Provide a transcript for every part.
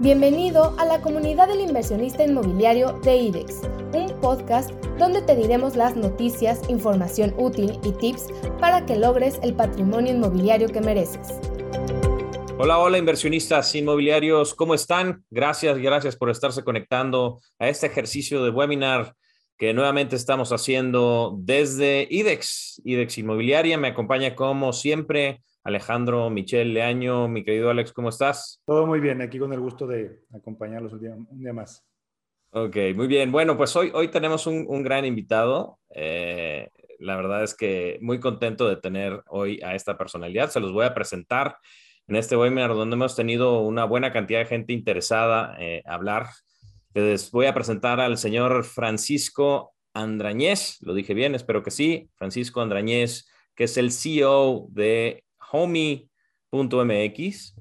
Bienvenido a la comunidad del inversionista inmobiliario de IDEX, un podcast donde te diremos las noticias, información útil y tips para que logres el patrimonio inmobiliario que mereces. Hola, hola inversionistas inmobiliarios, ¿cómo están? Gracias, gracias por estarse conectando a este ejercicio de webinar que nuevamente estamos haciendo desde IDEX, IDEX Inmobiliaria. Me acompaña como siempre Alejandro Michel Leaño. Mi querido Alex, ¿cómo estás? Todo muy bien, aquí con el gusto de acompañarlos un día, un día más. Ok, muy bien. Bueno, pues hoy, hoy tenemos un, gran invitado. Eh, la verdad es que muy contento de tener hoy a esta personalidad. Se los voy a presentar en este webinar donde hemos tenido una buena cantidad de gente interesada en eh, hablar les voy a presentar al señor Francisco Andrañez, lo dije bien, espero que sí, Francisco Andrañez, que es el CEO de Homey.mx,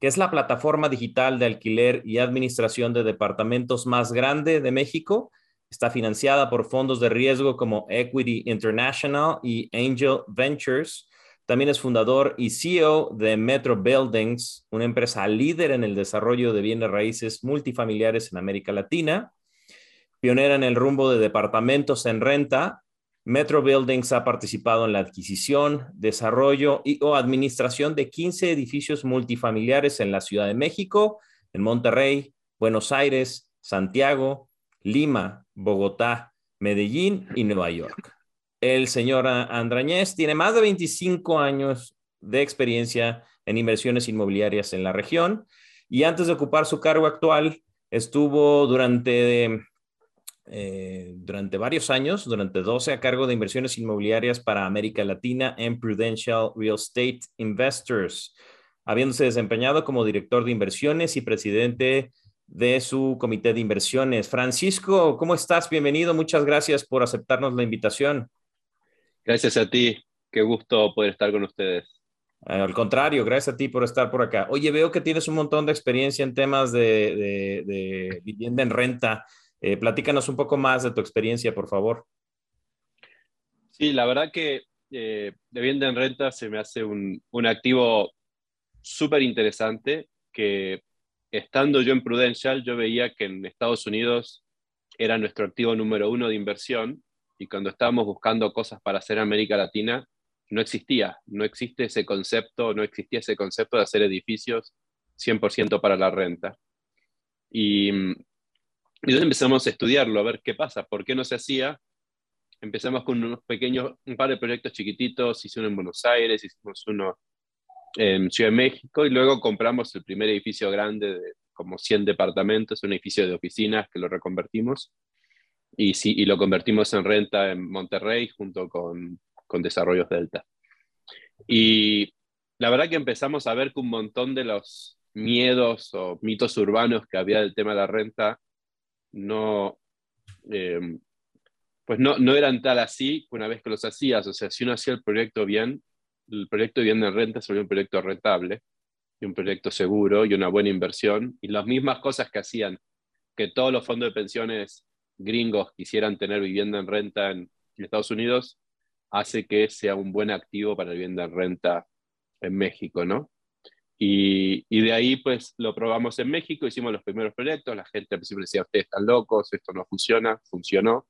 que es la plataforma digital de alquiler y administración de departamentos más grande de México. Está financiada por fondos de riesgo como Equity International y Angel Ventures también es fundador y CEO de Metro Buildings, una empresa líder en el desarrollo de bienes raíces multifamiliares en América Latina. Pionera en el rumbo de departamentos en renta, Metro Buildings ha participado en la adquisición, desarrollo y o administración de 15 edificios multifamiliares en la Ciudad de México, en Monterrey, Buenos Aires, Santiago, Lima, Bogotá, Medellín y Nueva York. El señor Andrañez tiene más de 25 años de experiencia en inversiones inmobiliarias en la región y antes de ocupar su cargo actual estuvo durante, eh, durante varios años, durante 12 a cargo de inversiones inmobiliarias para América Latina en Prudential Real Estate Investors, habiéndose desempeñado como director de inversiones y presidente de su comité de inversiones. Francisco, ¿cómo estás? Bienvenido. Muchas gracias por aceptarnos la invitación. Gracias a ti, qué gusto poder estar con ustedes. Eh, al contrario, gracias a ti por estar por acá. Oye, veo que tienes un montón de experiencia en temas de, vivienda en renta. Eh, platícanos un poco más de tu experiencia, por favor. Sí, la verdad que eh, de vivienda en renta se me hace un, un activo súper interesante que estando yo en Prudential, yo veía que en Estados Unidos era nuestro activo número uno de inversión y cuando estábamos buscando cosas para hacer en América Latina, no existía, no existe ese concepto, no existía ese concepto de hacer edificios 100% para la renta. Y, y entonces empezamos a estudiarlo, a ver qué pasa, por qué no se hacía. Empezamos con unos pequeños, un par de proyectos chiquititos, hicimos uno en Buenos Aires, hicimos uno en Ciudad de México y luego compramos el primer edificio grande de como 100 departamentos, un edificio de oficinas que lo reconvertimos y, sí, y lo convertimos en renta en Monterrey junto con, con Desarrollos Delta. Y la verdad que empezamos a ver que un montón de los miedos o mitos urbanos que había del tema de la renta no, eh, pues no, no eran tal así una vez que los hacías. O sea, si uno hacía el proyecto bien, el proyecto de vivienda en renta sería un proyecto rentable y un proyecto seguro y una buena inversión. Y las mismas cosas que hacían que todos los fondos de pensiones gringos quisieran tener vivienda en renta en, Estados Unidos, hace que sea un buen activo para vivienda en renta en México, ¿no? Y, de ahí, pues, lo probamos en México, hicimos los primeros proyectos, la gente al principio decía, ustedes están locos, esto no funciona, funcionó.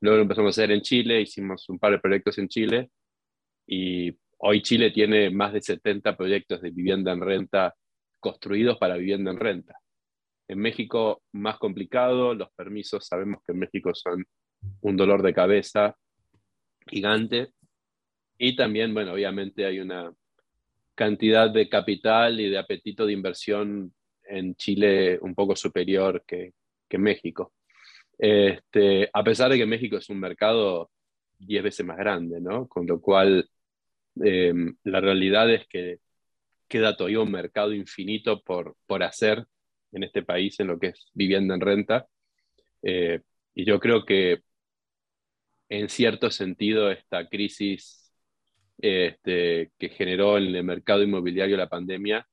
Luego lo empezamos a hacer en Chile, hicimos un par de proyectos en Chile, y hoy Chile tiene más de 70 proyectos de vivienda en renta construidos para vivienda en renta. En México más complicado, los permisos sabemos que en México son un dolor de cabeza gigante. Y también, bueno, obviamente hay una cantidad de capital y de apetito de inversión en Chile un poco superior que, México. Este, a pesar de que México es un mercado 10 veces más grande, ¿no? Con lo cual, eh, la realidad es que queda todavía un mercado infinito por, por hacer en este país en lo que es vivienda en renta. Eh, y yo creo que en cierto sentido esta crisis este, que generó en el mercado inmobiliario la pandemia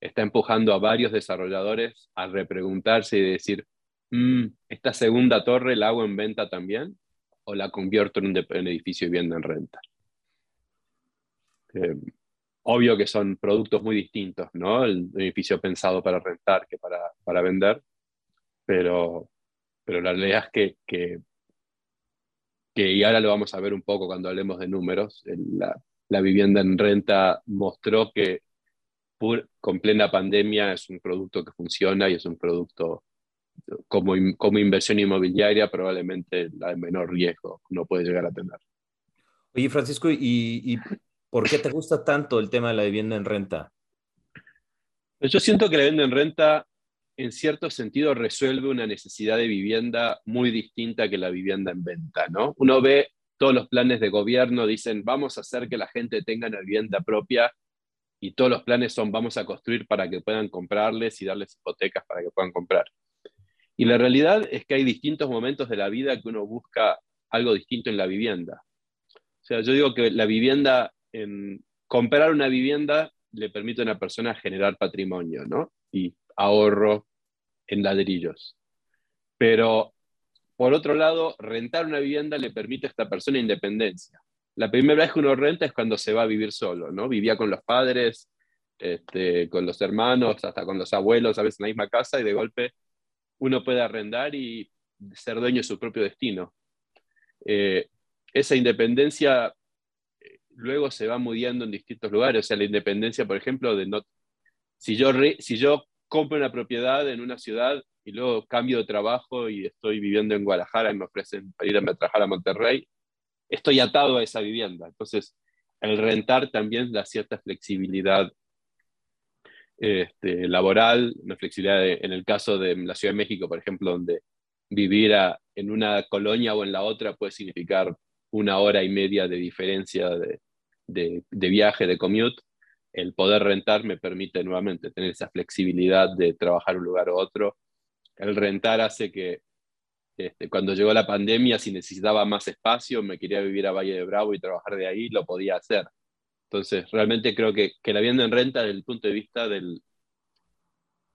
está empujando a varios desarrolladores a repreguntarse y decir, mm, ¿esta segunda torre la hago en venta también o la convierto en un, edificio de vivienda en renta? Eh, obvio que son productos muy distintos, ¿no? El edificio pensado para rentar que para, para vender, pero, pero la realidad es que, que, que, y ahora lo vamos a ver un poco cuando hablemos de números, la, la vivienda en renta mostró que con plena pandemia es un producto que funciona y es un producto como, como inversión inmobiliaria probablemente la de menor riesgo no puede llegar a tener. Oye, Francisco, ¿y, ¿y, por qué te gusta tanto el tema de la vivienda en renta? Yo siento que la vivienda en renta en cierto sentido resuelve una necesidad de vivienda muy distinta que la vivienda en venta, ¿no? Uno ve todos los planes de gobierno, dicen, vamos a hacer que la gente tenga una vivienda propia y todos los planes son, vamos a construir para que puedan comprarles y darles hipotecas para que puedan comprar. Y la realidad es que hay distintos momentos de la vida que uno busca algo distinto en la vivienda. O sea, yo digo que la vivienda, en, comprar una vivienda le permite a una persona generar patrimonio, ¿no? Y ahorro en ladrillos. Pero, por otro lado, rentar una vivienda le permite a esta persona independencia. La primera vez que uno renta es cuando se va a vivir solo, ¿no? Vivía con los padres, este, con los hermanos, hasta con los abuelos, a veces en la misma casa, y de golpe uno puede arrendar y ser dueño de su propio destino. Eh, esa independencia eh, luego se va mudando en distintos lugares. O sea, la independencia, por ejemplo, de no... Si yo, si yo compro una propiedad en una ciudad y luego cambio de trabajo y estoy viviendo en Guadalajara y me ofrecen para irme a trabajar a Monterrey, estoy atado a esa vivienda. Entonces, el rentar también da cierta flexibilidad este, laboral, una flexibilidad en el caso de la Ciudad de México, por ejemplo, donde vivir en una colonia o en la otra puede significar una hora y media de diferencia de, de, viaje, de commute, el poder rentar me permite nuevamente tener esa flexibilidad de trabajar un lugar u otro. El rentar hace que este, cuando llegó la pandemia, si necesitaba más espacio, me quería vivir a Valle de Bravo y trabajar de ahí, lo podía hacer. Entonces, realmente creo que, que la vivienda en renta, desde el punto de vista del,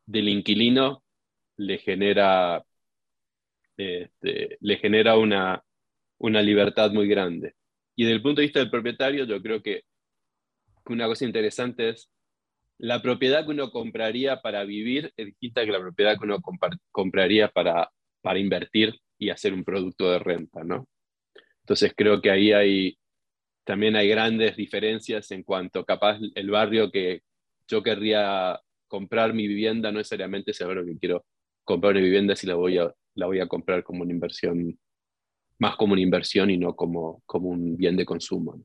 del inquilino, le genera, este, le genera una, una libertad muy grande. Y desde el punto de vista del propietario, yo creo que una cosa interesante es la propiedad que uno compraría para vivir es distinta que la propiedad que uno compraría para, para invertir y hacer un producto de renta, ¿no? Entonces creo que ahí hay, también hay grandes diferencias en cuanto capaz el barrio que yo querría comprar mi vivienda no necesariamente es el barrio que quiero comprar una vivienda si la voy a, la voy a comprar como una inversión, más como una inversión y no como, como un bien de consumo.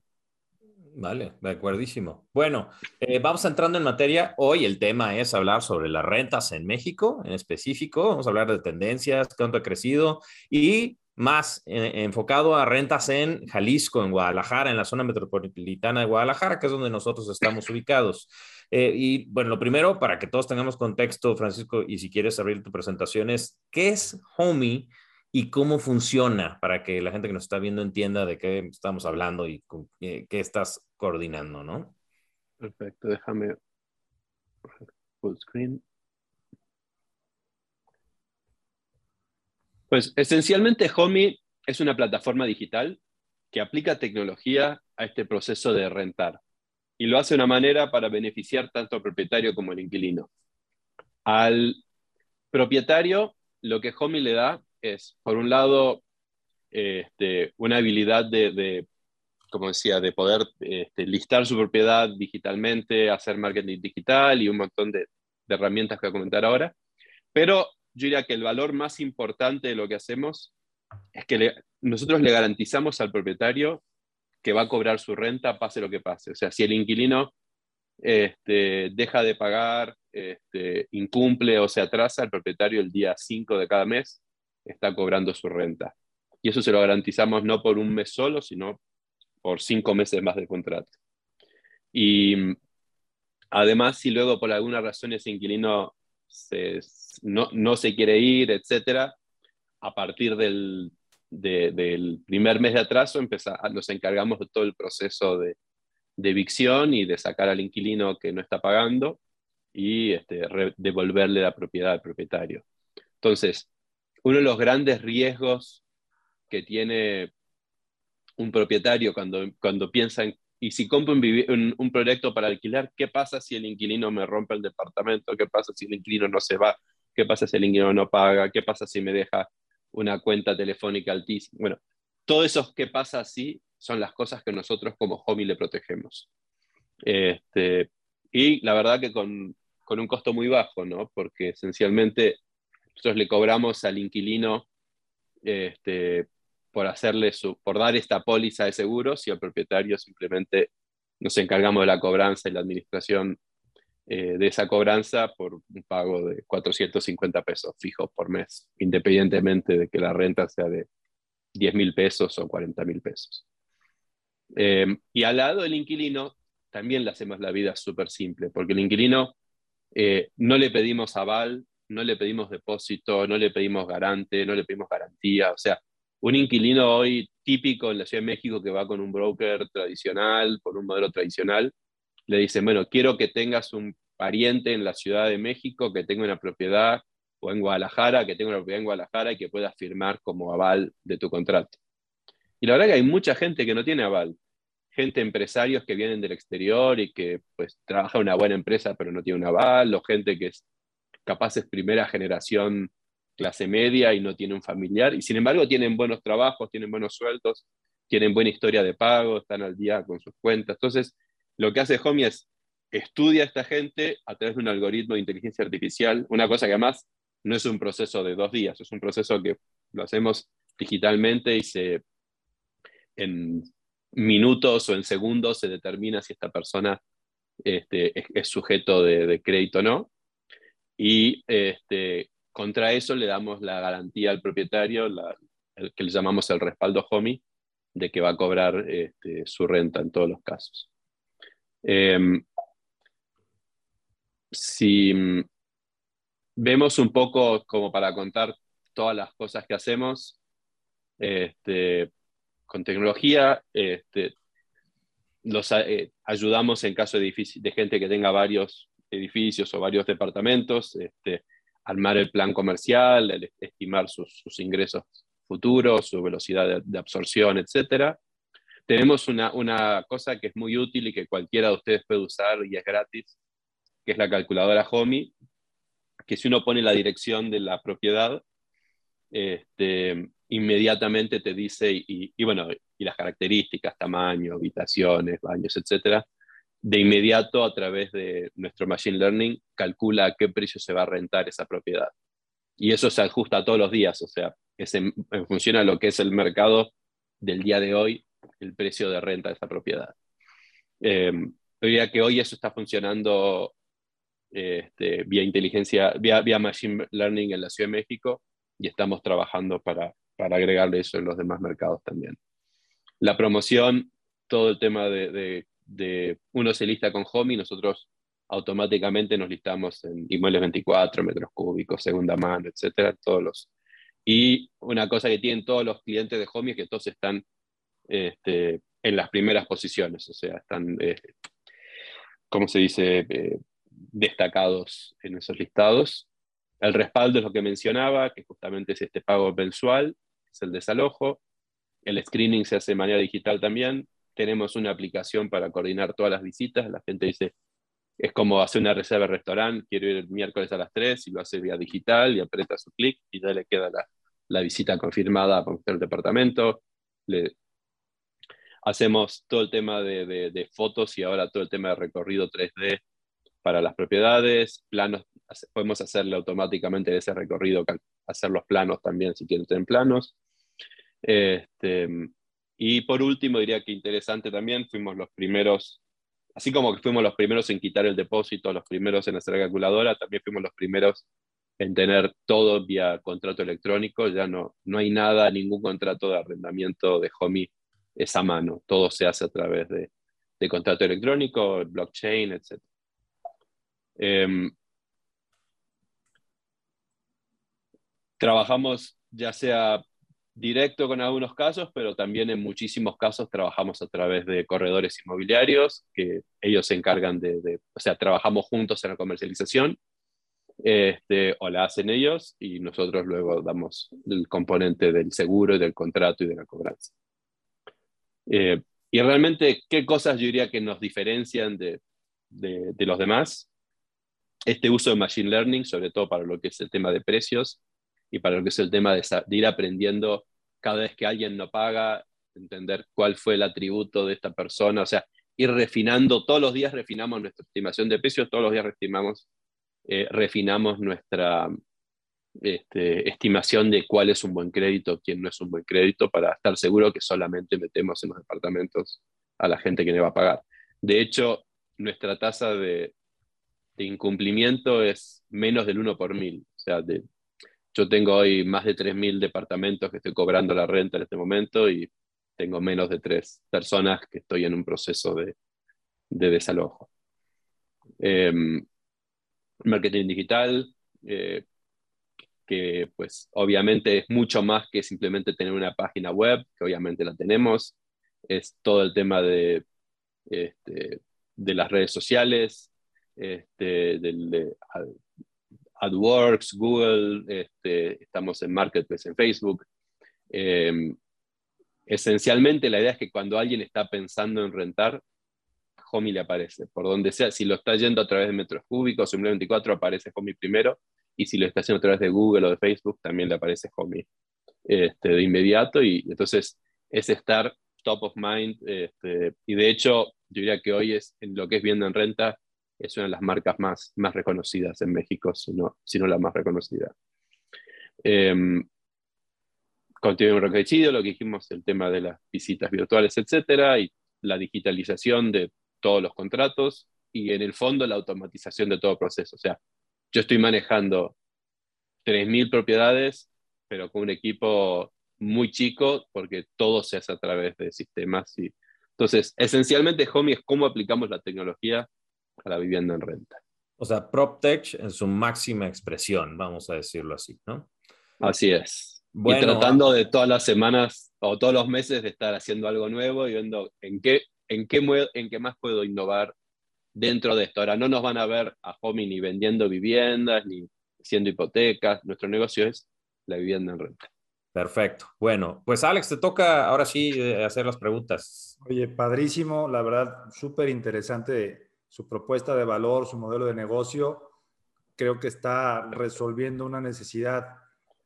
Vale, de acuerdísimo. Bueno, eh, vamos entrando en materia. Hoy el tema es hablar sobre las rentas en México en específico. Vamos a hablar de tendencias, cuánto ha crecido y más eh, enfocado a rentas en Jalisco, en Guadalajara, en la zona metropolitana de Guadalajara, que es donde nosotros estamos ubicados. Eh, y bueno, lo primero, para que todos tengamos contexto, Francisco, y si quieres abrir tu presentación, es ¿qué es Homey y cómo funciona para que la gente que nos está viendo entienda de qué estamos hablando y qué estás coordinando, ¿no? Perfecto, déjame full screen. Pues esencialmente Homey es una plataforma digital que aplica tecnología a este proceso de rentar y lo hace de una manera para beneficiar tanto al propietario como al inquilino. Al propietario lo que Homey le da es, por un lado, este, una habilidad de, como decía, de poder este, listar su propiedad digitalmente, hacer marketing digital y un montón de, herramientas que voy a comentar ahora. Pero yo diría que el valor más importante de lo que hacemos es que nosotros le garantizamos al propietario que va a cobrar su renta pase lo que pase. O sea, si el inquilino este, deja de pagar, incumple o se atrasa, el propietario el día 5 de cada mes está cobrando su renta. Y eso se lo garantizamos no por un mes solo, sino por cinco meses más de contrato. Y además, si luego por alguna razón ese inquilino se, no, se quiere ir, etcétera, a partir del, primer mes de atraso nos encargamos de todo el proceso de, evicción y de sacar al inquilino que no está pagando y este, devolverle la propiedad al propietario. Entonces, uno de los grandes riesgos que tiene un propietario cuando, cuando piensa en y si compro un, un, proyecto para alquilar, ¿qué pasa si el inquilino me rompe el departamento? ¿Qué pasa si el inquilino no se va? ¿Qué pasa si el inquilino no paga? ¿Qué pasa si me deja una cuenta telefónica altísima? Bueno, todo eso que pasa así son las cosas que nosotros como Homey le protegemos. Este, y la verdad que con, con un costo muy bajo, ¿no? Porque esencialmente nosotros le cobramos al inquilino este, por, hacerle por dar esta póliza de seguros y al propietario simplemente nos encargamos de la cobranza y la administración eh, de esa cobranza por un pago de 450 pesos fijos por mes, independientemente de que la renta sea de 10 mil pesos o 40 mil pesos. Eh, y al lado del inquilino también le hacemos la vida súper simple, porque el inquilino eh, no le pedimos aval, no le pedimos depósito, no le pedimos garante, no le pedimos garantía. O sea, un inquilino hoy típico en la Ciudad de México que va con un broker tradicional, con un modelo tradicional, le dicen, bueno, quiero que tengas un pariente en la Ciudad de México que tenga una propiedad o en Guadalajara, que tenga una propiedad en Guadalajara y que pueda firmar como aval de tu contrato. Y la verdad que hay mucha gente que no tiene aval gente, empresarios que vienen del exterior y que pues trabaja en una buena empresa pero no tiene un aval, o gente que es capaz es primera generación clase media y no tiene un familiar, y sin embargo tienen buenos trabajos, tienen buenos sueldos, tienen buena historia de pago, están al día con sus cuentas. Entonces, lo que hace Homey es estudia a esta gente a través de un algoritmo de inteligencia artificial, una cosa que además no es un proceso de dos días, es un proceso que lo hacemos digitalmente y se, en minutos o en segundos se determina si esta persona este, es, sujeto de, crédito o no. Y este, contra eso le damos la garantía al propietario, el que le llamamos el respaldo HOMI, de que va a cobrar este, su renta en todos los casos. Em, si vemos un poco como para contar todas las cosas que hacemos, este, con tecnología, los eh, ayudamos en caso de, gente que tenga varios edificios o varios departamentos, este, armar el plan comercial, estimar sus, ingresos futuros, su velocidad de, absorción, etc. Tenemos una, una, cosa que es muy útil y que cualquiera de ustedes puede usar y es gratis, que es la calculadora HOMI, que si uno pone la dirección de la propiedad, este, inmediatamente te dice, y, bueno, y las características, tamaño, habitaciones, baños, etcétera, de inmediato a través de nuestro Machine Learning calcula a qué precio se va a rentar esa propiedad. Y eso se ajusta todos los días, o sea, es en, función a lo que es el mercado del día de hoy, el precio de renta de esa propiedad. Eh, que hoy eso está funcionando este, vía inteligencia, vía, Machine Learning en la Ciudad de México y estamos trabajando para, para agregarle eso en los demás mercados también. La promoción, todo el tema de, uno se lista con Homey, nosotros automáticamente nos listamos en inmuebles 24, metros cúbicos, segunda mano, etcétera, todos los. Y una cosa que tienen todos los clientes de Homey es que todos están este, en las primeras posiciones, o sea, están, eh, ¿cómo se dice?, eh, destacados en esos listados. El respaldo es lo que mencionaba, que justamente es este pago mensual, es el desalojo. El screening se hace de manera digital también. Tenemos una aplicación para coordinar todas las visitas. La gente dice, es como hacer una reserva de restaurante, quiero ir el miércoles a las 3 y lo hace vía digital y aprieta su clic y ya le queda la, visita confirmada para el departamento. Le, hacemos todo el tema de, de, fotos y ahora todo el tema de recorrido 3D para las propiedades, planos podemos hacerle automáticamente ese recorrido, hacer los planos también si quieren tener planos. Este, y por último, diría que interesante también, fuimos los primeros, así como que fuimos los primeros en quitar el depósito, los primeros en hacer la calculadora, también fuimos los primeros en tener todo vía contrato electrónico, ya no, no hay nada, ningún contrato de arrendamiento de HOMI es a mano, todo se hace a través de, de contrato electrónico, blockchain, etc. Trabajamos ya sea directo con algunos casos, pero también en muchísimos casos trabajamos a través de corredores inmobiliarios, que ellos se encargan de, o sea, trabajamos juntos en la comercialización, este, o la hacen ellos, y nosotros luego damos el componente del seguro del contrato y de la cobranza. Eh, y realmente, ¿qué cosas yo diría que nos diferencian de, de, los demás? Este uso de Machine Learning, sobre todo para lo que es el tema de precios y para lo que es el tema de, de ir aprendiendo cada vez que alguien no paga, entender cuál fue el atributo de esta persona, o sea, ir refinando, todos los días refinamos nuestra estimación de precios, todos los días refinamos, eh, refinamos nuestra este, estimación de cuál es un buen crédito, quién no es un buen crédito, para estar seguro que solamente metemos en los departamentos a la gente que le va a pagar. De hecho, nuestra tasa de, incumplimiento es menos del 1 por mil. O sea, de, yo tengo hoy más de 3.000 departamentos que estoy cobrando la renta en este momento y tengo menos de tres personas que estoy en un proceso de, desalojo. Em, marketing digital, eh, que pues obviamente es mucho más que simplemente tener una página web, que obviamente la tenemos, es todo el tema de, este, de las redes sociales, este, de AdWords, Google, este, estamos en Marketplace en Facebook. Em, esencialmente la idea es que cuando alguien está pensando en rentar, Homey le aparece, por donde sea, si lo está yendo a través de metros cúbicos, un 24 aparece Homey primero, y si lo está haciendo a través de Google o de Facebook, también le aparece Homey este, de inmediato, y entonces es estar top of mind, este, y de hecho, yo diría que hoy es en lo que es viendo en renta, es una de las marcas más, más reconocidas en México, si no, si no la más reconocida. Eh, Continuo enriquecido, lo que dijimos, el tema de las visitas virtuales, etcétera, y la digitalización de todos los contratos y en el fondo la automatización de todo proceso. O sea, yo estoy manejando 3.000 propiedades, pero con un equipo muy chico porque todo se hace a través de sistemas. Y, entonces, esencialmente, Homey es cómo aplicamos la tecnología a la vivienda en renta. O sea, PropTech en su máxima expresión, vamos a decirlo así, ¿no? Así es y tratando de todas las semanas o todos los meses de estar haciendo algo nuevo y viendo en qué, en qué, en qué más puedo innovar dentro de esto. Ahora no nos van a ver a Homey ni vendiendo viviendas, ni haciendo hipotecas. Nuestro negocio es la vivienda en renta. Perfecto. Bueno, pues Alex, te toca ahora sí eh, hacer las preguntas. Oye, padrísimo, la verdad, súper interesante su propuesta de valor, su modelo de negocio. Creo que está resolviendo una necesidad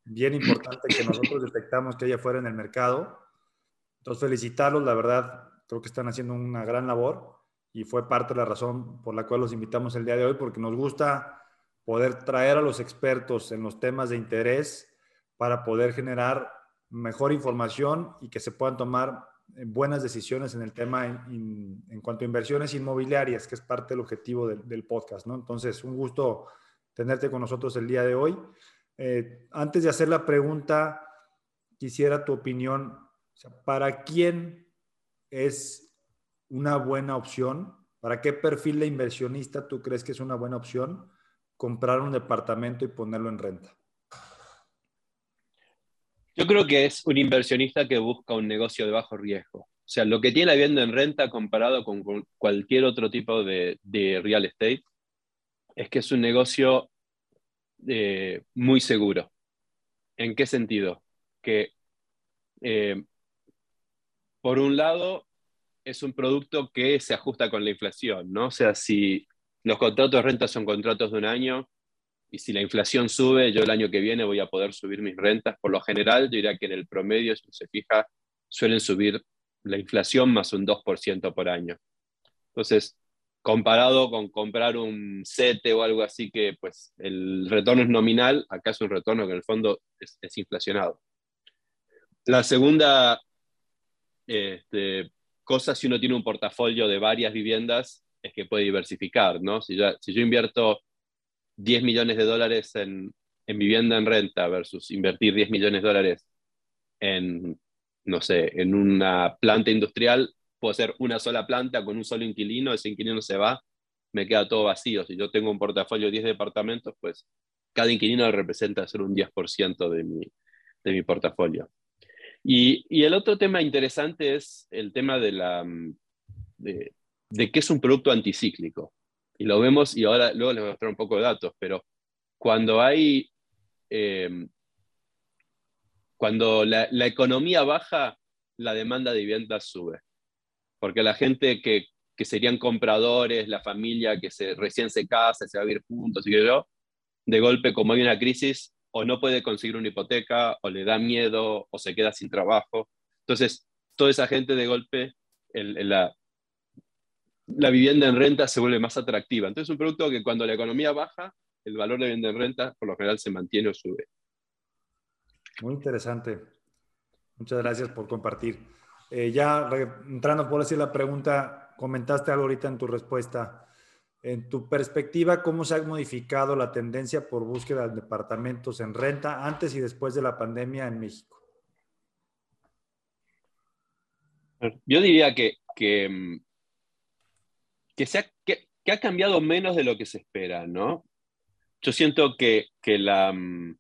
bien importante que nosotros detectamos que haya fuera en el mercado. Entonces, felicitarlos, la verdad, creo que están haciendo una gran labor y fue parte de la razón por la cual los invitamos el día de hoy, porque nos gusta poder traer a los expertos en los temas de interés para poder generar mejor información y que se puedan tomar buenas decisiones en el tema en, cuanto a inversiones inmobiliarias, que es parte del objetivo del, podcast, ¿no? Entonces, un gusto tenerte con nosotros el día de hoy. Eh, antes de hacer la pregunta, quisiera tu opinión. ¿Para quién es una buena opción? ¿Para qué perfil de inversionista tú crees que es una buena opción comprar un departamento y ponerlo en renta? Yo creo que es un inversionista que busca un negocio de bajo riesgo. O sea, lo que tiene habiendo en renta comparado con cualquier otro tipo de, de real estate es que es un negocio eh, muy seguro. ¿En qué sentido? Que eh, por un lado es un producto que se ajusta con la inflación, ¿no? O sea, si los contratos de renta son contratos de un año y si la inflación sube, yo el año que viene voy a poder subir mis rentas. Por lo general, yo diría que en el promedio, si se fija, suelen subir la inflación más un 2% por año. Entonces, comparado con comprar un CETE o algo así que pues el retorno es nominal, acá es un retorno que en el fondo es, inflacionado. La segunda este, cosa, si uno tiene un portafolio de varias viviendas, es que puede diversificar, ¿no? Si, si yo invierto 10 millones de dólares en, en vivienda en renta versus invertir 10 millones de dólares en, no sé, en una planta industrial, puedo hacer una sola planta con un solo inquilino, ese inquilino se va, me queda todo vacío. Si yo tengo un portafolio de 10 departamentos, pues cada inquilino representa ser un 10% de mi, de mi portafolio. Y, y, el otro tema interesante es el tema de, la, de, de que es un producto anticíclico. Y lo vemos, y ahora luego les voy a mostrar un poco de datos, pero cuando hay, eh, cuando la, economía baja, la demanda de viviendas sube porque la gente que, que serían compradores, la familia que se, recién se casa, se va a vivir juntos, y yo, de golpe, como hay una crisis, o no puede conseguir una hipoteca, o le da miedo, o se queda sin trabajo. Entonces, toda esa gente de golpe, la, la vivienda en renta se vuelve más atractiva. Entonces, es un producto que cuando la economía baja, el valor de vivienda en renta por lo general se mantiene o sube. Muy interesante. Muchas gracias por compartir. Eh, ya entrando por decir la pregunta, comentaste algo ahorita en tu respuesta. En tu perspectiva, ¿cómo se ha modificado la tendencia por búsqueda de departamentos en renta antes y después de la pandemia en México? Yo diría que, que, mm, se ha, que, ha cambiado menos de lo que se espera, ¿no? Yo siento que, que la... Mm,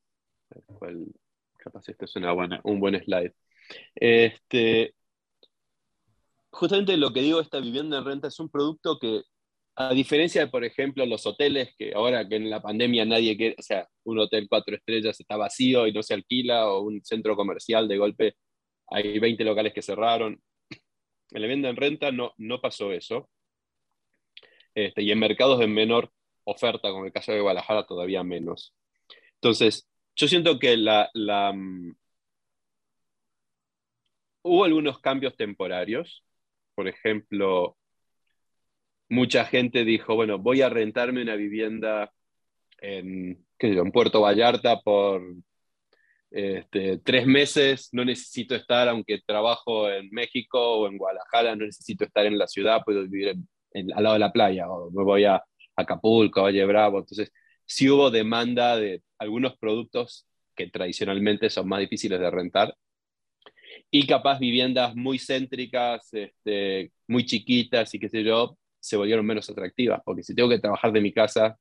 capaz este es una buena, un buen slide. Este, justamente lo que digo, esta vivienda en renta es un producto que, a diferencia de, por ejemplo, los hoteles, que ahora que en la pandemia nadie quiere, o sea, un hotel cuatro estrellas está vacío y no se alquila, o un centro comercial de golpe hay 20 locales que cerraron. En la vivienda en renta no, no pasó eso. Este, y en mercados de menor oferta, como el caso de Guadalajara, todavía menos. Entonces, yo siento que la, mm, hubo algunos cambios temporarios por ejemplo, mucha gente dijo, bueno, voy a rentarme una vivienda en, en Puerto Vallarta por este, tres meses, no necesito estar, aunque trabajo en México o en Guadalajara, no necesito estar en la ciudad, puedo vivir al lado de la playa, o me voy a Acapulco, Valle Bravo. Entonces, sí hubo demanda de algunos productos que tradicionalmente son más difíciles de rentar, y capaz viviendas muy céntricas, este, muy chiquitas y qué sé yo, se volvieron menos atractivas, porque si tengo que trabajar de mi casa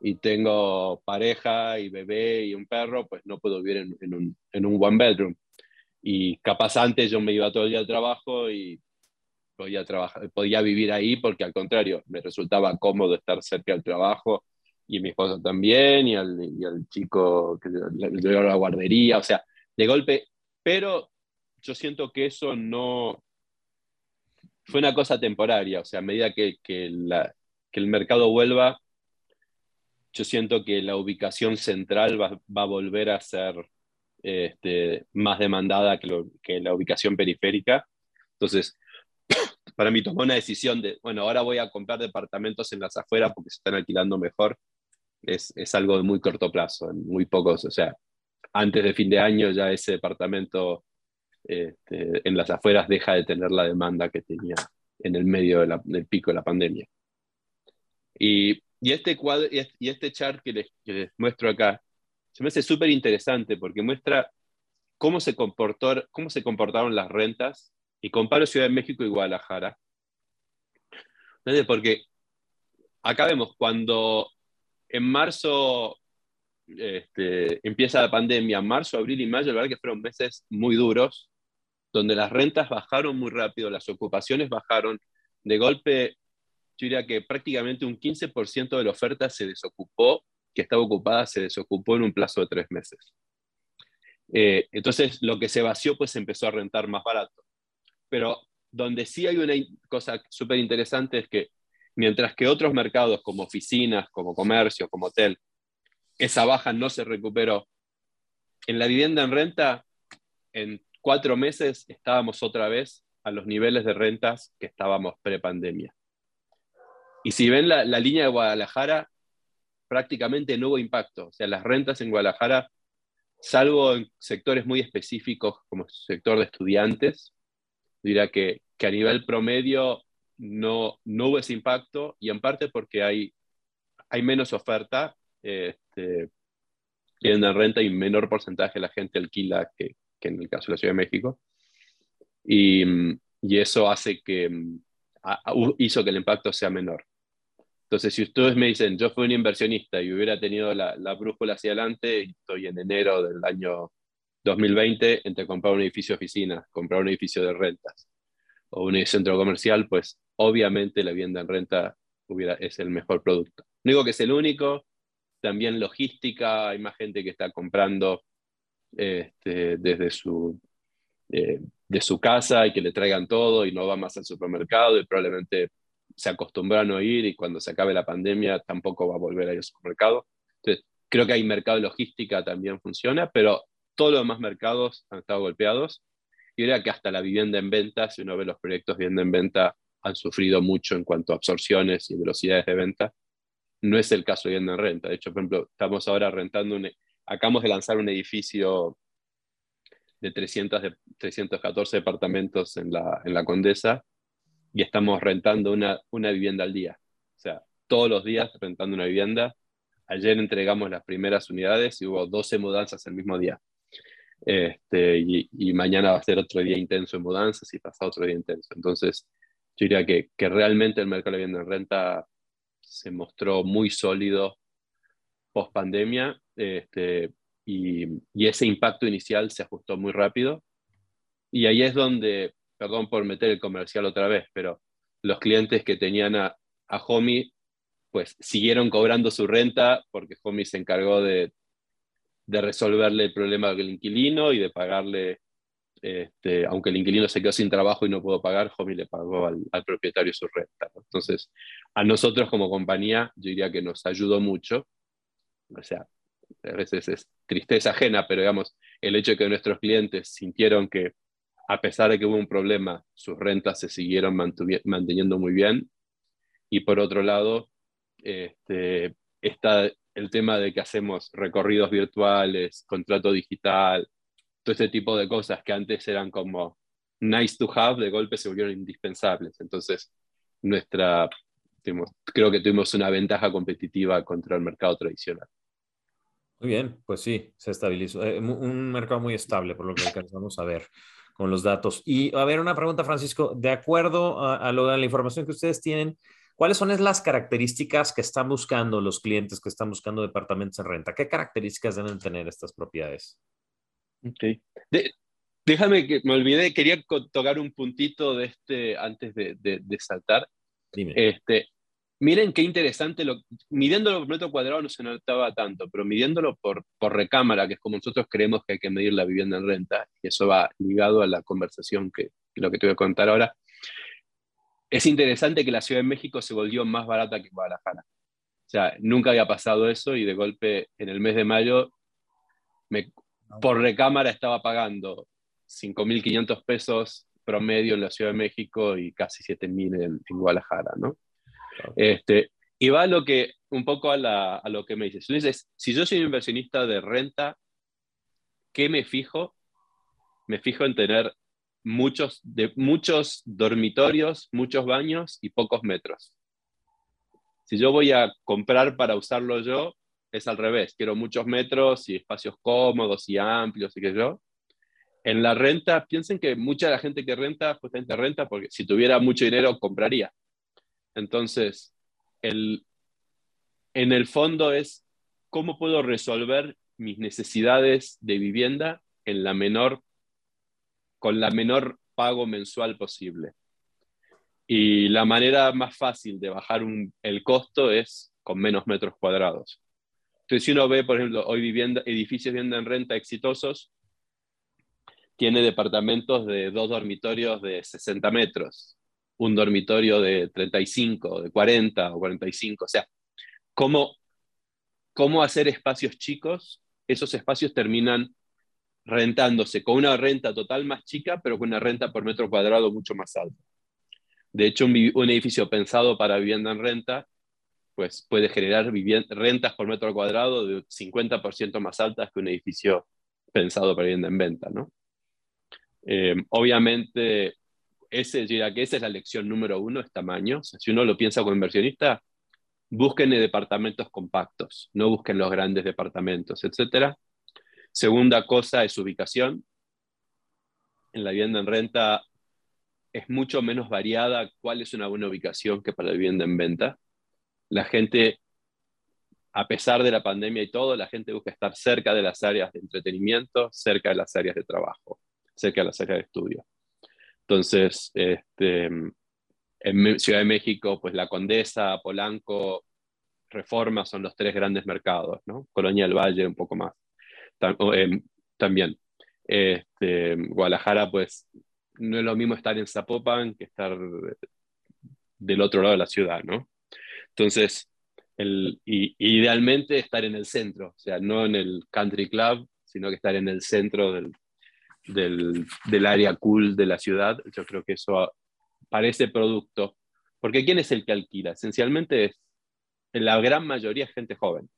y tengo pareja y bebé y un perro, pues no puedo vivir en, un, en un one bedroom. Y capaz antes yo me iba todo el día al trabajo y podía, trabajar, podía vivir ahí porque al contrario, me resultaba cómodo estar cerca del trabajo y mi esposo también y al, y al chico que le dio la guardería, o sea, de golpe, pero yo siento que eso no fue una cosa temporaria, o sea, a medida que, el mercado vuelva, yo siento que la ubicación central va, a volver a ser este, más demandada que, que, la ubicación periférica. Entonces, para mí tomó una decisión de, bueno, ahora voy a comprar departamentos en las afueras porque se están alquilando mejor. Es, es algo de muy corto plazo, en muy pocos, o sea, antes de fin de año ya ese departamento este, en las afueras deja de tener la demanda que tenía en el medio del pico de la pandemia. Y, este cuadro y este chart que les, muestro acá se me hace súper interesante porque muestra cómo se, comportó, cómo se comportaron las rentas y comparo Ciudad de México y Guadalajara. Porque acá vemos cuando en marzo este, empieza la pandemia, marzo, abril y mayo, la verdad que fueron meses muy duros, donde las rentas bajaron muy rápido, las ocupaciones bajaron. De golpe, yo diría que prácticamente un 15% de la oferta se desocupó, que estaba ocupada, se desocupó en un plazo de tres meses. Eh, entonces, lo que se vació, pues empezó a rentar más barato. Pero donde sí hay una cosa súper interesante es que mientras que otros mercados como oficinas, como comercio, como hotel, esa baja no se recuperó, en la vivienda en renta, en cuatro meses estábamos otra vez a los niveles de rentas que estábamos pre-pandemia. Y si ven la, línea de Guadalajara, prácticamente no hubo impacto. O sea, las rentas en Guadalajara, salvo en sectores muy específicos como el sector de estudiantes, diría que, a nivel promedio no, no hubo ese impacto y en parte porque hay, hay menos oferta este, en renta y menor porcentaje la gente alquila que, que en el caso de la Ciudad de México. Y, y eso hace que, hizo que el impacto sea menor. Entonces, si ustedes me dicen, yo fui un inversionista y hubiera tenido la, la brújula hacia adelante, estoy en enero del año 2020 entre comprar un edificio de oficinas, comprar un edificio de rentas o un centro comercial, pues obviamente la vivienda en renta hubiera, es el mejor producto. No digo que es el único, también logística, hay más gente que está comprando este, desde su, eh, su casa y que le traigan todo y no va más al supermercado y probablemente se acostumbró a no ir y cuando se acabe la pandemia tampoco va a volver a ir al supermercado. Entonces, creo que hay mercado de logística también funciona, pero todos los demás mercados han estado golpeados. Y era que hasta la vivienda en venta, si uno ve los proyectos de vivienda en venta, han sufrido mucho en cuanto a absorciones y velocidades de venta. No es el caso de vivienda en renta. De hecho, por ejemplo, estamos ahora rentando, un, acabamos de lanzar un edificio de, 300, de 314 departamentos en la, en la Condesa y estamos rentando una, una vivienda al día. O sea, todos los días rentando una vivienda. Ayer entregamos las primeras unidades y hubo 12 mudanzas el mismo día. Este, y, mañana va a ser otro día intenso en mudanzas y pasado otro día intenso. Entonces, yo diría que, que realmente el mercado de vivienda en renta se mostró muy sólido post pandemia este, y, y, ese impacto inicial se ajustó muy rápido. Y ahí es donde perdón por meter el comercial otra vez, pero los clientes que tenían a, a Homey, pues siguieron cobrando su renta porque Homey se encargó de, de resolverle el problema del inquilino y de pagarle, este, aunque el inquilino se quedó sin trabajo y no pudo pagar, Homey le pagó al, propietario su renta. Entonces, a nosotros como compañía, yo diría que nos ayudó mucho. O sea, a veces es tristeza ajena, pero digamos, el hecho de que nuestros clientes sintieron que a pesar de que hubo un problema, sus rentas se siguieron manteniendo muy bien. Y por otro lado, este, está el tema de que hacemos recorridos virtuales, contrato digital, todo este tipo de cosas que antes eran como nice to have, de golpe se volvieron indispensables. Entonces, nuestra, creo que tuvimos una ventaja competitiva contra el mercado tradicional. Muy bien, pues sí, se estabilizó. Eh, un mercado muy estable, por lo que alcanzamos a ver con los datos. Y a ver, una pregunta, Francisco, de acuerdo a, a, lo, a la información que ustedes tienen, ¿cuáles son las características que están buscando los clientes que están buscando departamentos en renta? ¿Qué características deben tener estas propiedades? Ok. De, déjame que me olvidé, quería tocar un puntito de este antes de, de, de saltar. Dime. Este, Miren qué interesante, lo, midiéndolo por metro cuadrado no se notaba tanto, pero midiéndolo por, por recámara, que es como nosotros creemos que hay que medir la vivienda en renta, y eso va ligado a la conversación que, lo que te voy a contar ahora, es interesante que la Ciudad de México se volvió más barata que Guadalajara. O sea, nunca había pasado eso y de golpe en el mes de mayo me, por recámara estaba pagando 5.500 pesos promedio en la Ciudad de México y casi 7.000 en, en Guadalajara, ¿no? Este, y va a lo que, un poco a, la, a lo que me dices. dices, si yo soy un inversionista de renta, ¿qué me fijo? Me fijo en tener muchos, de, muchos dormitorios, muchos baños y pocos metros. Si yo voy a comprar para usarlo yo, es al revés. Quiero muchos metros y espacios cómodos y amplios y que yo. En la renta, piensen que mucha de la gente que renta, justamente renta, porque si tuviera mucho dinero, compraría. Entonces, el, en el fondo es cómo puedo resolver mis necesidades de vivienda en la menor, con la menor pago mensual posible. Y la manera más fácil de bajar el costo es con menos metros cuadrados. Entonces, si uno ve, por ejemplo, hoy vivienda, edificios vivienda en renta exitosos, tiene departamentos de dos dormitorios de 60 metros, un dormitorio de 35, de 40 o 45. O sea, cómo, cómo hacer espacios chicos, esos espacios terminan rentándose con una renta total más chica, pero con una renta por metro cuadrado mucho más alta. De hecho, un, edificio pensado para vivienda en renta, pues puede generar rentas por metro cuadrado de 50% más altas que un edificio pensado para vivienda en venta, ¿no? Eh, obviamente, esa es la lección número uno, es tamaño. si uno lo piensa como inversionista, busquen departamentos compactos, no busquen los grandes departamentos, etc. Segunda cosa es ubicación. En la vivienda en renta es mucho menos variada cuál es una buena ubicación que para la vivienda en venta. La gente, a pesar de la pandemia y todo, la gente busca estar cerca de las áreas de entretenimiento, cerca de las áreas de trabajo, cerca de las áreas de estudio. Entonces, este, en Ciudad de México, pues la Condesa, Polanco, Reforma son los tres grandes mercados, ¿no? Colonia del Valle un poco más. Em, también. Este, Guadalajara, pues no es lo mismo estar en Zapopan que estar del otro lado de la ciudad, ¿no? Entonces, el, idealmente estar en el centro, o sea, no en el country club, sino que estar en el centro del, del, área cool de la ciudad. Yo creo que eso parece producto, porque ¿quién es el que alquila? Esencialmente es, la gran mayoría gente joven,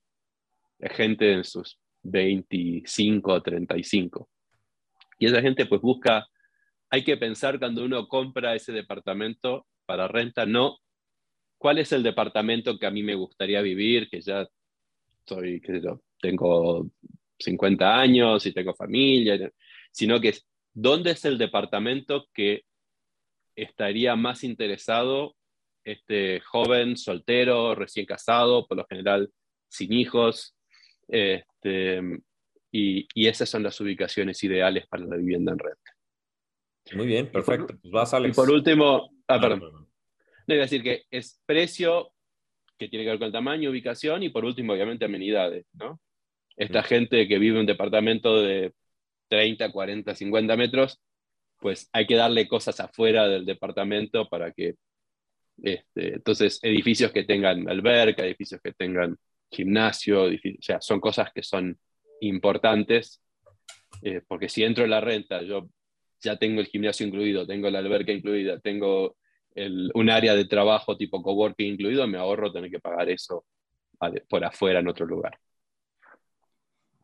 gente en sus 25 o 35. Y esa gente pues busca, hay que pensar cuando uno compra ese departamento para renta, no cuál es el departamento que a mí me gustaría vivir, que ya soy, qué yo, tengo 50 años y tengo familia, sino que es dónde es el departamento que estaría más interesado este joven, soltero, recién casado, por lo general sin hijos, este, y, y, esas son las ubicaciones ideales para la vivienda en renta. Muy bien, perfecto. pues vas, Y por último, ah, perdón. No, decir que es precio, que tiene que ver con el tamaño, ubicación, y por último, obviamente, amenidades, ¿no? Esta gente que vive en un departamento de 30, 40, 50 metros, pues hay que darle cosas afuera del departamento para que, este, entonces, edificios que tengan alberca, edificios que tengan gimnasio, o sea, son cosas que son importantes, eh, porque si entro en la renta, yo ya tengo el gimnasio incluido, tengo la alberca incluida, tengo un área de trabajo tipo coworking incluido, me ahorro tener que pagar eso por afuera en otro lugar.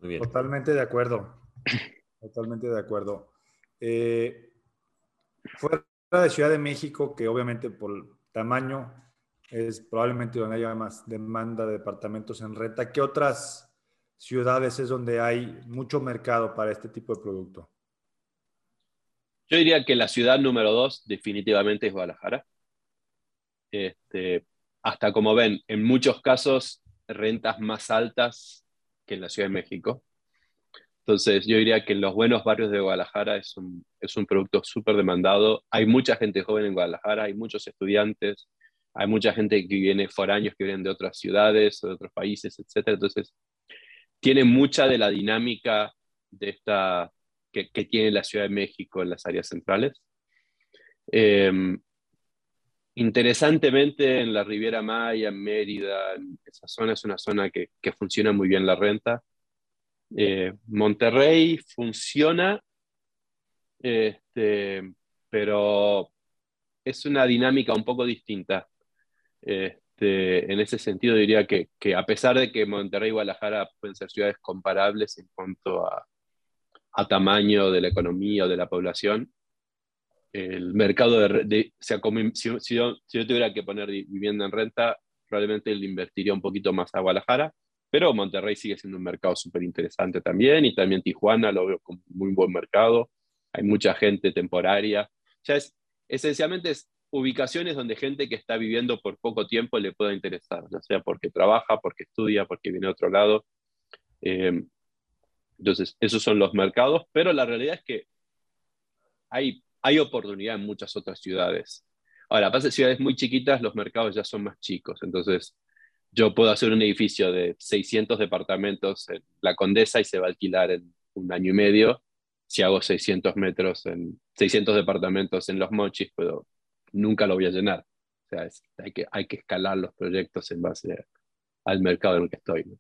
Totalmente de acuerdo. Totalmente de acuerdo. Eh, fuera de Ciudad de México, que obviamente por tamaño es probablemente donde haya más demanda de departamentos en renta, ¿qué otras ciudades es donde hay mucho mercado para este tipo de producto? Yo diría que la ciudad número dos definitivamente es Guadalajara. Este, hasta como ven, en muchos casos rentas más altas que en la Ciudad de México. Entonces yo diría que en los buenos barrios de Guadalajara es un, es un producto súper demandado. Hay mucha gente joven en Guadalajara, hay muchos estudiantes, hay mucha gente que viene foráneos que vienen de otras ciudades o de otros países, etc. Entonces tiene mucha de la dinámica de esta, que, tiene la Ciudad de México en las áreas centrales. Em, interesantemente, en la Riviera Maya, en Mérida, esa zona es una zona que, funciona muy bien la renta. Eh, Monterrey funciona, este, pero es una dinámica un poco distinta. Este, en ese sentido diría que, que, a pesar de que Monterrey y Guadalajara pueden ser ciudades comparables en cuanto a, a tamaño de la economía o de la población, el mercado de, sea, si, yo, tuviera que poner vivienda en renta, probablemente le invertiría un poquito más a Guadalajara, pero Monterrey sigue siendo un mercado súper interesante también, y también Tijuana lo veo como muy buen mercado, hay mucha gente temporaria, o sea, es, esencialmente es ubicaciones donde gente que está viviendo por poco tiempo le pueda interesar, ya sea porque trabaja, porque estudia, porque viene a otro lado. Eh, entonces, esos son los mercados, pero la realidad es que hay, hay oportunidad en muchas otras ciudades. Ahora, pasa ciudades muy chiquitas, los mercados ya son más chicos. Entonces, yo puedo hacer un edificio de 600 departamentos en La Condesa y se va a alquilar en un año y medio. Si hago 600 metros en 600 departamentos en Los Mochis, puedo, nunca lo voy a llenar. O sea, hay, que, hay que escalar los proyectos en base al mercado en el que estoy.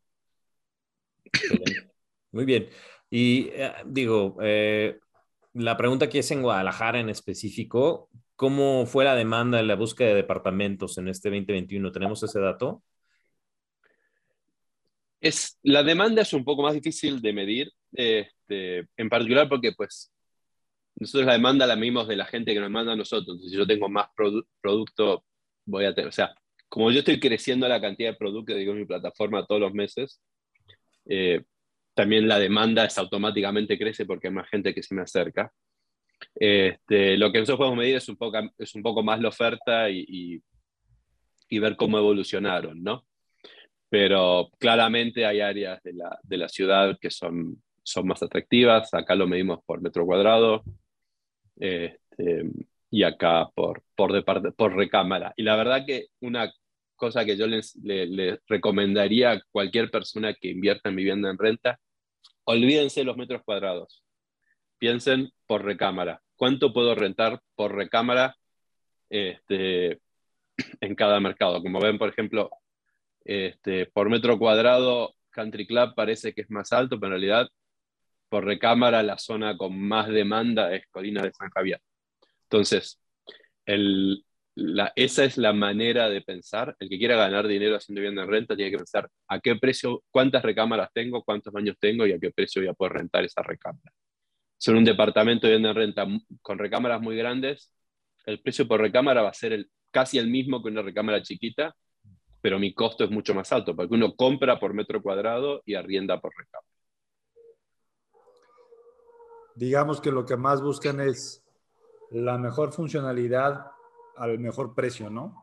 Muy bien. Y eh, digo, eh, la pregunta aquí es en Guadalajara en específico. ¿Cómo fue la demanda en la búsqueda de departamentos en este 2021? ¿Tenemos ese dato? Es, la demanda es un poco más difícil de medir, este, en particular porque pues nosotros la demanda la medimos de la gente que nos manda a nosotros. Entonces, si yo tengo más producto, voy a tener, o sea, como yo estoy creciendo la cantidad de producto que digo en mi plataforma todos los meses, eh, también la demanda es automáticamente crece porque hay más gente que se me acerca. Este, lo que nosotros podemos medir es un poco, es un poco más la oferta y, y, ver cómo evolucionaron, ¿no? Pero claramente hay áreas de la, de la, ciudad que son, son más atractivas. Acá lo medimos por metro cuadrado este, y acá por, por, por recámara. Y la verdad que una cosa que yo les, les, recomendaría a cualquier persona que invierta en vivienda en renta olvídense los metros cuadrados. Piensen por recámara. cuánto puedo rentar por recámara este, en cada mercado. Como ven, por ejemplo, este, por metro cuadrado, Country Club parece que es más alto, pero en realidad por recámara la zona con más demanda es Colina de San Javier. Entonces, esa es la manera de pensar. El que quiera ganar dinero haciendo vivienda en renta tiene que pensar a qué precio, cuántas recámaras tengo, cuántos baños tengo y a qué precio voy a poder rentar esa recámara. Son un departamento de vivienda en renta con recámaras muy grandes, el precio por recámara va a ser casi el mismo que una recámara chiquita, pero mi costo es mucho más alto, porque uno compra por metro cuadrado y arrienda por recámara. Digamos que lo que más buscan es la mejor funcionalidad al mejor precio, ¿no?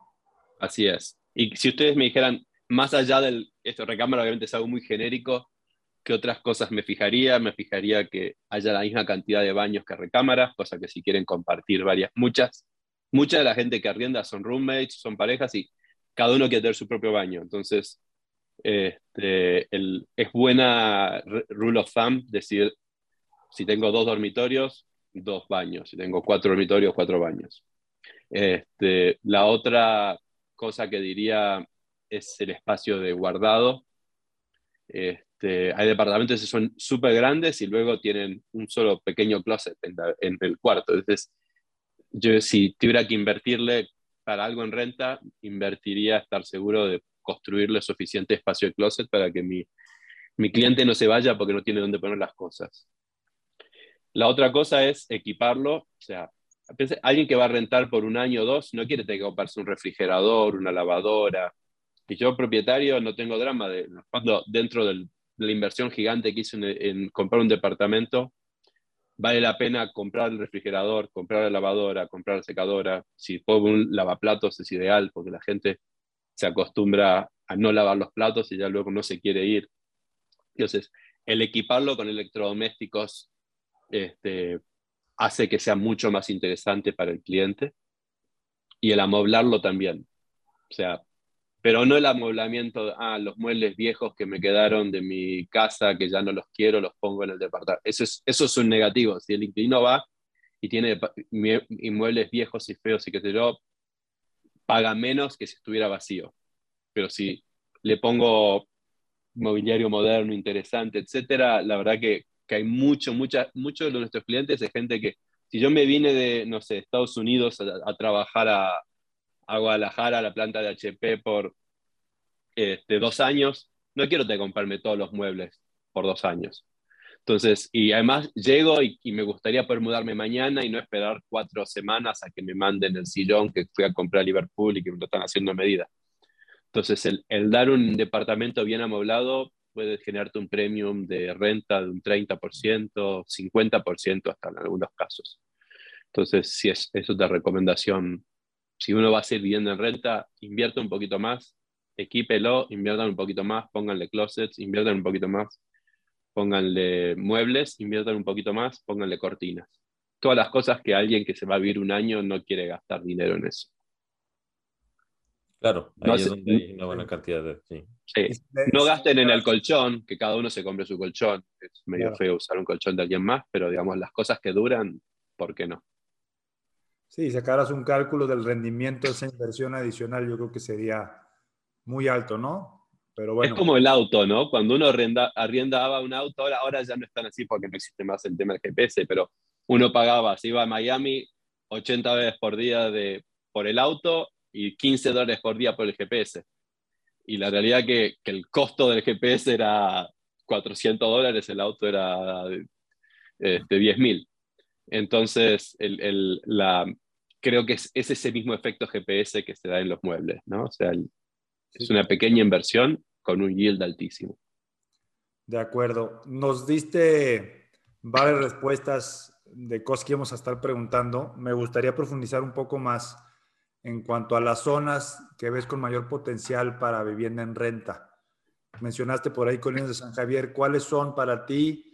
Así es. Y si ustedes me dijeran, más allá del, esto recámara obviamente es algo muy genérico, ¿qué otras cosas me fijaría? Me fijaría que haya la misma cantidad de baños que recámaras, cosa que si quieren compartir varias, muchas, mucha de la gente que arrienda son roommates, son parejas y cada uno quiere tener su propio baño. Entonces, este, es buena rule of thumb decir, si tengo dos dormitorios, dos baños. Si tengo cuatro dormitorios, cuatro baños. Este, la otra cosa que diría es el espacio de guardado. Este, hay departamentos que son súper grandes y luego tienen un solo pequeño closet en, en, el cuarto. Entonces, yo si tuviera que invertirle para algo en renta, invertiría estar seguro de construirle suficiente espacio de closet para que mi, mi cliente no se vaya porque no tiene dónde poner las cosas. La otra cosa es equiparlo, o sea, alguien que va a rentar por un año o dos no quiere tener que comprarse un refrigerador, una lavadora. Y yo, propietario, no tengo drama de cuando dentro de la inversión gigante que hice en comprar un departamento, vale la pena comprar el refrigerador, comprar la lavadora, comprar la secadora. Si pongo un lavaplatos es ideal porque la gente se acostumbra a no lavar los platos y ya luego no se quiere ir. Entonces, el equiparlo con electrodomésticos este, hace que sea mucho más interesante para el cliente y el amoblarlo también. O sea, pero no el amoblamiento, ah, los muebles viejos que me quedaron de mi casa, que ya no los quiero, los pongo en el departamento. Eso es, eso es un negativo. Si el inquilino va y tiene inmuebles viejos y feos y que sé yo, paga menos que si estuviera vacío. Pero si le pongo mobiliario moderno, interesante, etcétera, la verdad que, que hay mucho, mucha, muchos de nuestros clientes es gente que, si yo me vine de, no sé, Estados Unidos a trabajar a, a Guadalajara, a la planta de HP por este, dos años, no quiero te comprarme todos los muebles por dos años. Entonces, y además llego y, me gustaría poder mudarme mañana y no esperar cuatro semanas a que me manden el sillón que fui a comprar a Liverpool y que me lo están haciendo a medida. Entonces, el, el dar un departamento bien amoblado puede generarte un premium de renta de un 30%, 50% hasta en algunos casos. Entonces, si es, es otra recomendación si uno va a ser viviendo en renta, invierta un poquito más, equípelo, inviertan un poquito más, pónganle closets, inviertan un poquito más, pónganle muebles, inviertan un poquito más, pónganle cortinas. Todas las cosas que alguien que se va a vivir un año no quiere gastar dinero en eso. Claro, ahí es donde hay una buena cantidad de... Sí. No gasten en el colchón, que cada uno se compre su colchón. Es medio feo usar un colchón de alguien más, pero digamos, las cosas que duran, ¿por qué no? Sí, sacaras un cálculo del rendimiento de esa inversión adicional, yo creo que sería muy alto, ¿no? Pero bueno. Es como el auto, ¿no? Cuando uno arrienda, arriendaba un auto, ahora, ahora ya no están así porque no existe más el tema del GPS, pero uno pagaba, se iba a Miami 80 dólares por día de, por el auto y 15 dólares por día por el GPS. Y la realidad que, que el costo del GPS era 400 dólares, el auto era este, 10 mil. Entonces, el, la, creo que es, ese mismo efecto GPS que se da en los muebles, ¿no? O sea, es una pequeña inversión con un yield altísimo. De acuerdo. Nos diste varias respuestas de cosas que íbamos a estar preguntando. Me gustaría profundizar un poco más en cuanto a las zonas que ves con mayor potencial para vivienda en renta. Mencionaste por ahí Colinas de San Javier. ¿Cuáles son para ti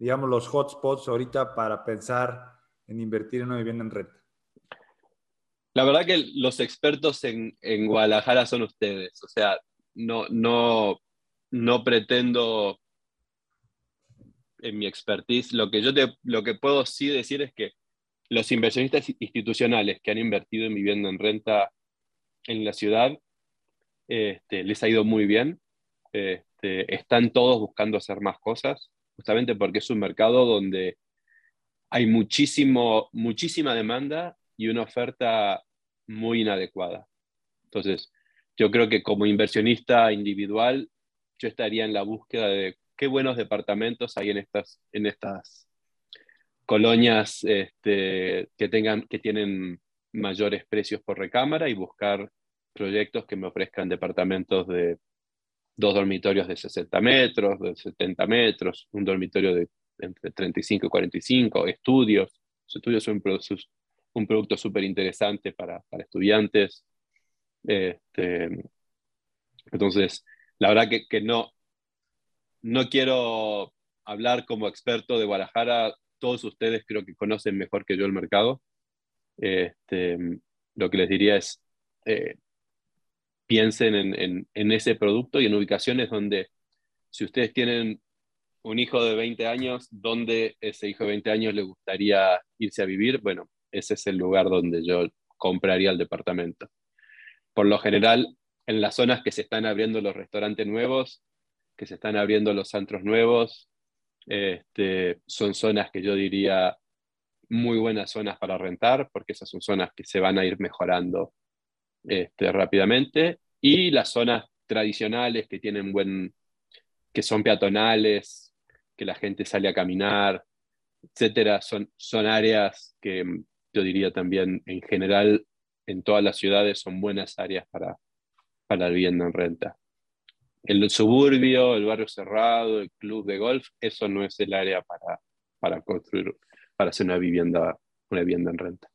digamos, los hotspots ahorita para pensar en invertir en una vivienda en renta? La verdad que los expertos en, en Guadalajara son ustedes. O sea, no, no, no pretendo en mi expertise. Lo que yo te, lo que puedo sí decir es que los inversionistas institucionales que han invertido en vivienda en renta en la ciudad, este, les ha ido muy bien. Este, están todos buscando hacer más cosas, justamente porque es un mercado donde hay muchísimo, muchísima demanda y una oferta muy inadecuada. Entonces, yo creo que como inversionista individual, yo estaría en la búsqueda de qué buenos departamentos hay en estas, en estas colonias este, que, tengan, que tienen mayores precios por recámara y buscar proyectos que me ofrezcan departamentos de dos dormitorios de 60 metros, de 70 metros, un dormitorio de entre 35 y 45, estudios. Los estudios son un, producto súper interesante para, para, estudiantes. Este, entonces, la verdad que, que, no, no quiero hablar como experto de Guadalajara todos ustedes creo que conocen mejor que yo el mercado. Este, lo que les diría es, eh, piensen en, en, ese producto y en ubicaciones donde, si ustedes tienen un hijo de 20 años, ¿dónde ese hijo de 20 años le gustaría irse a vivir? Bueno, ese es el lugar donde yo compraría el departamento. Por lo general, en las zonas que se están abriendo los restaurantes nuevos, que se están abriendo los antros nuevos, este, son zonas que yo diría muy buenas zonas para rentar, porque esas son zonas que se van a ir mejorando este, rápidamente. Y las zonas tradicionales que tienen buen, que son peatonales, que la gente sale a caminar, etcétera, son, son áreas que yo diría también en general en todas las ciudades son buenas áreas para, para la vivienda en renta el suburbio, el barrio cerrado, el club de golf, eso no es el área para, para construir, para hacer una vivienda, una vivienda en renta.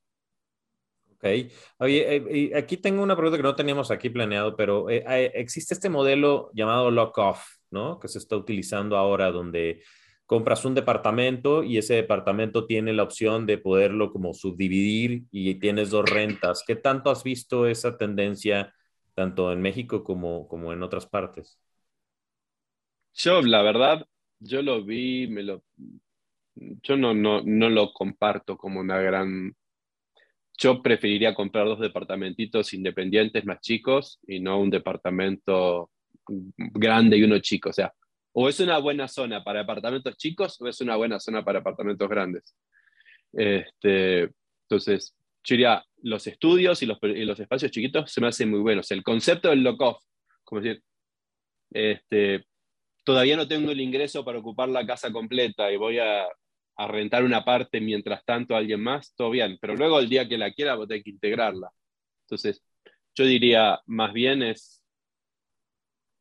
Ok. Oye, eh, aquí tengo una pregunta que no teníamos aquí planeado, pero eh, eh, existe este modelo llamado lock-off, ¿no? Que se está utilizando ahora, donde compras un departamento y ese departamento tiene la opción de poderlo como subdividir y tienes dos rentas. ¿Qué tanto has visto esa tendencia? Tanto en México como, como en otras partes? Yo, la verdad, yo lo vi, me lo, yo no, no, no lo comparto como una gran... Yo preferiría comprar dos departamentitos independientes más chicos y no un departamento grande y uno chico. O sea, o es una buena zona para departamentos chicos o es una buena zona para apartamentos grandes. Este, entonces, yo diría, los estudios y los, espacios chiquitos se me hacen muy buenos. El concepto del lock-off, como decir, este, todavía no tengo el ingreso para ocupar la casa completa y voy a, a, rentar una parte mientras tanto a alguien más, todo bien, pero luego el día que la quiera voy a tener que integrarla. Entonces, yo diría, más bien es,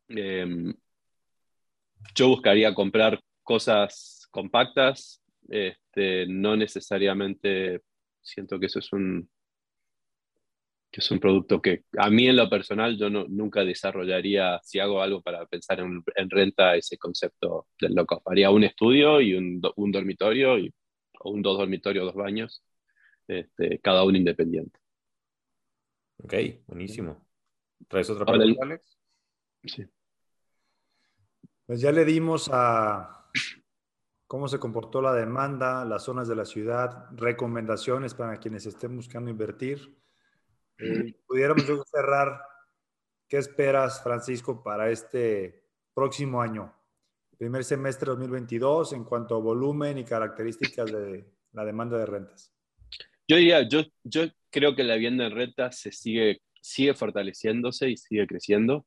em, yo buscaría comprar cosas compactas, este, no necesariamente siento que eso es un, que es un producto que a mí en lo personal yo no, nunca desarrollaría, si hago algo para pensar en, renta, ese concepto del loco. Haría un estudio y un, un dormitorio, y, o un dos dormitorios, dos baños, este, cada uno independiente. Ok, buenísimo. ¿Traes otra pregunta, Alex? Sí. Pues ya le dimos a cómo se comportó la demanda, las zonas de la ciudad, recomendaciones para quienes estén buscando invertir. Eh, pudiéramos cerrar, ¿qué esperas, Francisco, para este próximo año? Primer semestre 2022 en cuanto a volumen y características de la demanda de rentas. Yo diría, yo, yo creo que la vivienda en rentas se sigue, sigue fortaleciéndose y sigue creciendo.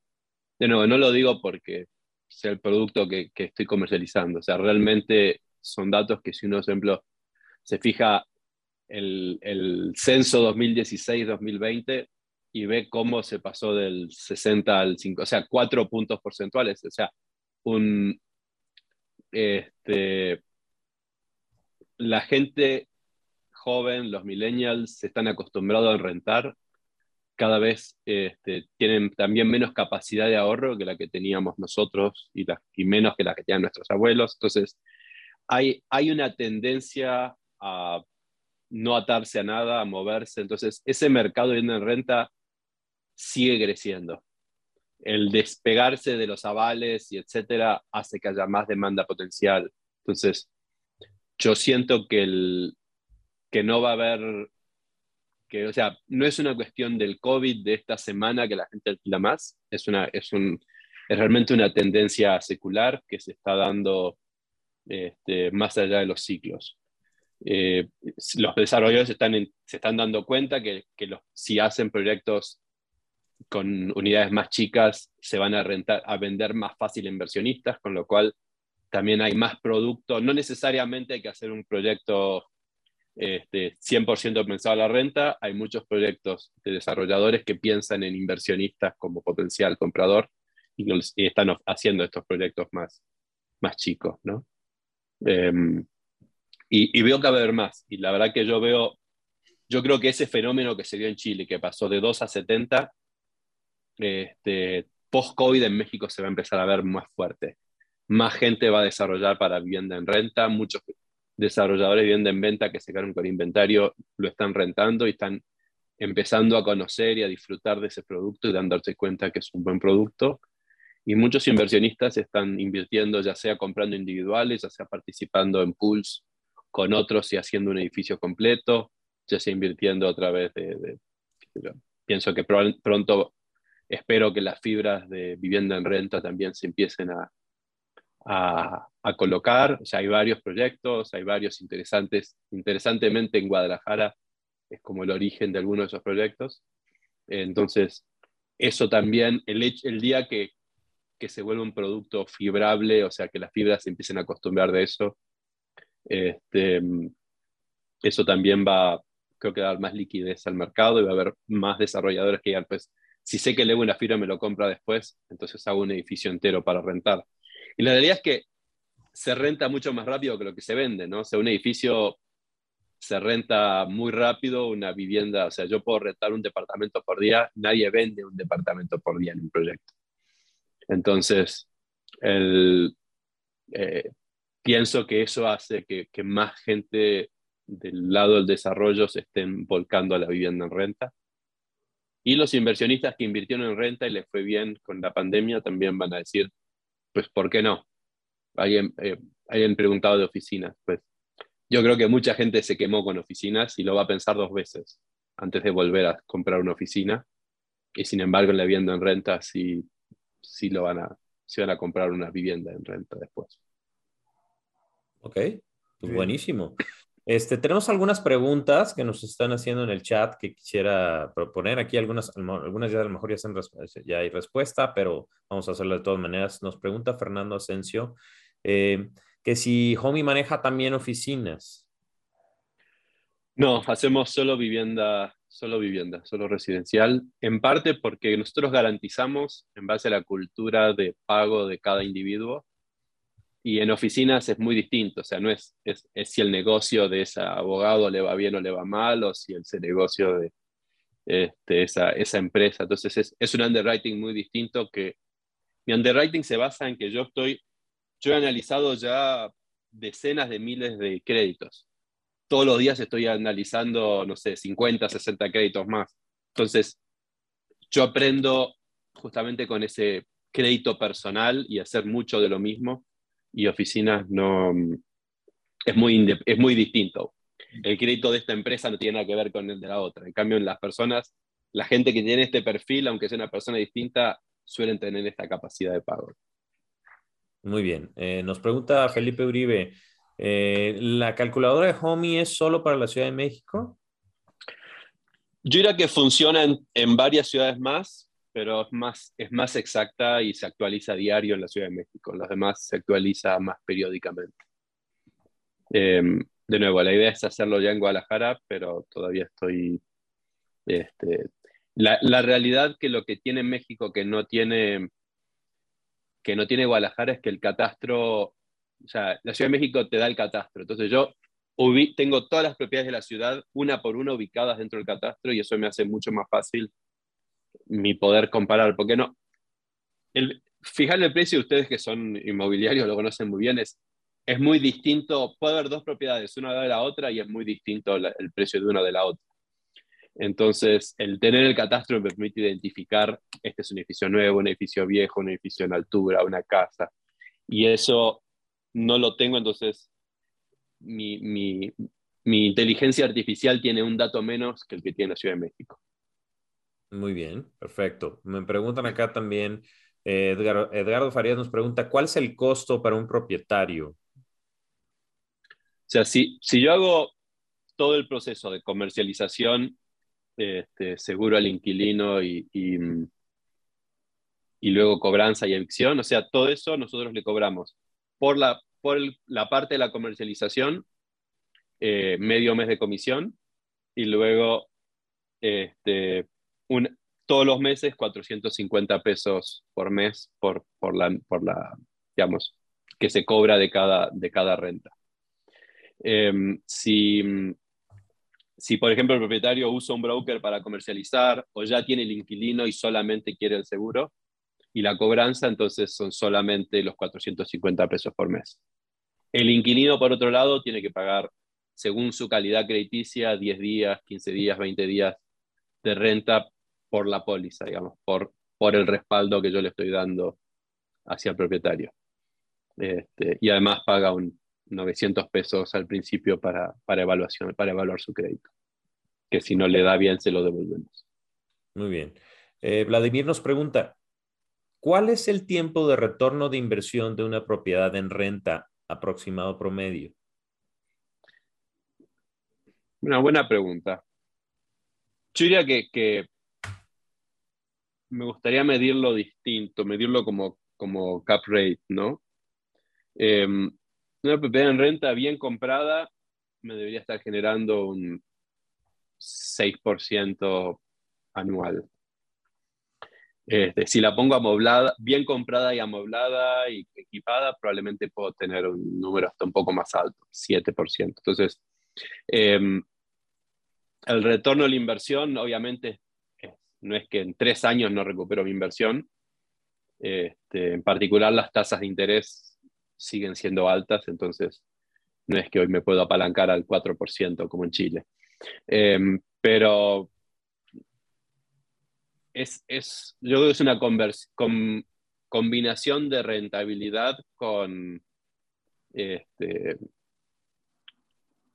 De nuevo, no lo digo porque sea el producto que, que, estoy comercializando. O sea, realmente son datos que si uno, por ejemplo, se fija el, el censo 2016-2020 y ve cómo se pasó del 60 al 5, o sea, cuatro puntos porcentuales. O sea, un, este, la gente joven, los millennials, se están acostumbrados a rentar cada vez este, tienen también menos capacidad de ahorro que la que teníamos nosotros y, y menos que la que tenían nuestros abuelos. Entonces, hay, hay una tendencia a no atarse a nada, a moverse. Entonces, ese mercado de renta sigue creciendo. El despegarse de los avales y etcétera hace que haya más demanda potencial. Entonces, yo siento que el, que no va a haber, que, o sea, no es una cuestión del COVID de esta semana que la gente alquila más, es, una, es, un, es realmente una tendencia secular que se está dando este, más allá de los ciclos. Eh, los desarrolladores están se están dando cuenta que, que los, si hacen proyectos con unidades más chicas se van a, rentar, a vender más fácil a inversionistas, con lo cual también hay más producto. No necesariamente hay que hacer un proyecto este, 100% pensado a la renta, hay muchos proyectos de desarrolladores que piensan en inversionistas como potencial comprador y, están haciendo estos proyectos más, más chicos, ¿no? Em, y, veo que va a haber más. Y la verdad que yo veo, yo creo que ese fenómeno que se dio en Chile, que pasó de 2 a 70, este, post-COVID en México se va a empezar a ver más fuerte. Más gente va a desarrollar para vivienda en renta, muchos desarrolladores de vivienda en venta que se quedaron con inventario lo están rentando y están empezando a conocer y a disfrutar de ese producto y dándose cuenta que es un buen producto. Y muchos inversionistas están invirtiendo, ya sea comprando individuales, ya sea participando en pools con otros y haciendo un edificio completo, ya sea invirtiendo a través de... pienso que pronto espero que las fibras de vivienda en renta también se empiecen a, a, colocar. Sea, hay varios proyectos, hay varios interesantes. Interesantemente, en Guadalajara es como el origen de algunos de esos proyectos. Entonces, eso también, el, el día que, que se vuelve un producto fibrable, o sea, que las fibras se empiecen a acostumbrar de eso, este, eso también va, creo que, a dar más liquidez al mercado y va a haber más desarrolladores que digan, pues, si sé que leo una fibra me lo compra después, entonces hago un edificio entero para rentar. Y la realidad es que se renta mucho más rápido que lo que se vende, ¿no? O sea, un edificio se renta muy rápido, una vivienda, o sea, yo puedo rentar un departamento por día, nadie vende un departamento por día en un proyecto. Entonces, el, eh, pienso que eso hace que, que, más gente del lado del desarrollo se estén volcando a la vivienda en renta. Y los inversionistas que invirtieron en renta y les fue bien con la pandemia también van a decir, pues, ¿por qué no? Alguien, eh, preguntado de oficinas. Pues yo creo que mucha gente se quemó con oficinas y lo va a pensar dos veces antes de volver a comprar una oficina. Y sin embargo, en la vivienda en renta sí, sí lo van a, sí van a comprar una vivienda en renta después. Ok, pues buenísimo. Este, tenemos algunas preguntas que nos están haciendo en el chat que quisiera proponer. Aquí algunas, algunas ya a lo mejor ya, hay respuesta, pero vamos a hacerlo de todas maneras. Nos pregunta Fernando Asensio eh, que si Homey maneja también oficinas. No, hacemos solo vivienda, solo vivienda, solo residencial, en parte porque nosotros garantizamos, en base a la cultura de pago de cada individuo, y en oficinas es muy distinto, o sea, no es, es, si el negocio de ese abogado le va bien o le va mal, o si ese negocio de este, esa, esa, empresa. Entonces es, es, un underwriting muy distinto que mi underwriting se basa en que yo estoy, yo he analizado ya decenas de miles de créditos. Todos los días estoy analizando, no sé, 50, 60 créditos más. Entonces, yo aprendo justamente con ese crédito personal y hacer mucho de lo mismo y oficinas no es muy, es muy distinto. El crédito de esta empresa no tiene nada que ver con el de la otra. En cambio, en las personas, la gente que tiene este perfil, aunque sea una persona distinta, suelen tener esta capacidad de pago. Muy bien. Eh, nos pregunta Felipe Uribe, eh, ¿la calculadora de Homey es solo para la Ciudad de México? Yo diría que funciona en varias ciudades más, pero es más, es más exacta y se actualiza a diario en la Ciudad de México. En los demás se actualiza más periódicamente. Em, de nuevo, la idea es hacerlo ya en Guadalajara, pero todavía estoy... Este, la, la, realidad que lo que tiene México que no tiene, que no tiene Guadalajara es que el catastro, o sea, la Ciudad de México te da el catastro. Entonces yo tengo todas las propiedades de la ciudad, una por una, ubicadas dentro del catastro y eso me hace mucho más fácil mi poder comparar, porque no, el, fijarle el precio, ustedes que son inmobiliarios lo conocen muy bien, es, es muy distinto, puede haber dos propiedades, una de la otra, y es muy distinto el precio de una de la otra. Entonces, el tener el catastro me permite identificar, este es un edificio nuevo, un edificio viejo, un edificio en altura, una casa, y eso no lo tengo, entonces mi, mi inteligencia artificial tiene un dato menos que el que tiene la Ciudad de México. Muy bien, perfecto. Me preguntan acá también, eh, Edgardo Farías nos pregunta, ¿cuál es el costo para un propietario? O sea, si, si yo hago todo el proceso de comercialización, este, seguro al inquilino y, y, luego cobranza y evicción, o sea, todo eso nosotros le cobramos por la, por la parte de la comercialización, eh, medio mes de comisión y luego este, todos los meses 450 pesos por mes por, por, la, por la, digamos, que se cobra de cada, de cada renta. Em, si, si, por ejemplo, el propietario usa un broker para comercializar o ya tiene el inquilino y solamente quiere el seguro y la cobranza, entonces son solamente los 450 pesos por mes. El inquilino, por otro lado, tiene que pagar, según su calidad crediticia, 10 días, 15 días, 20 días de renta por la póliza, digamos, por, por el respaldo que yo le estoy dando hacia el propietario. Este, y además paga un 900 pesos al principio para, para, evaluación, para evaluar su crédito, que si no le da bien se lo devolvemos. Muy bien. Eh, Vladimir nos pregunta, ¿cuál es el tiempo de retorno de inversión de una propiedad en renta aproximado promedio? Una buena pregunta. Yo diría que, que me gustaría medirlo distinto, medirlo como, como cap rate, ¿no? Em, una propiedad en renta bien comprada me debería estar generando un 6% anual. Este, si la pongo amoblada, bien comprada y amoblada y equipada, probablemente puedo tener un número hasta un poco más alto, 7%. Entonces, em, el retorno de la inversión, obviamente, no es que en tres años no recupero mi inversión. Este, en particular, las tasas de interés siguen siendo altas, entonces no es que hoy me puedo apalancar al 4% como en Chile. Em, pero es, es, yo creo que es una combinación de rentabilidad con, este,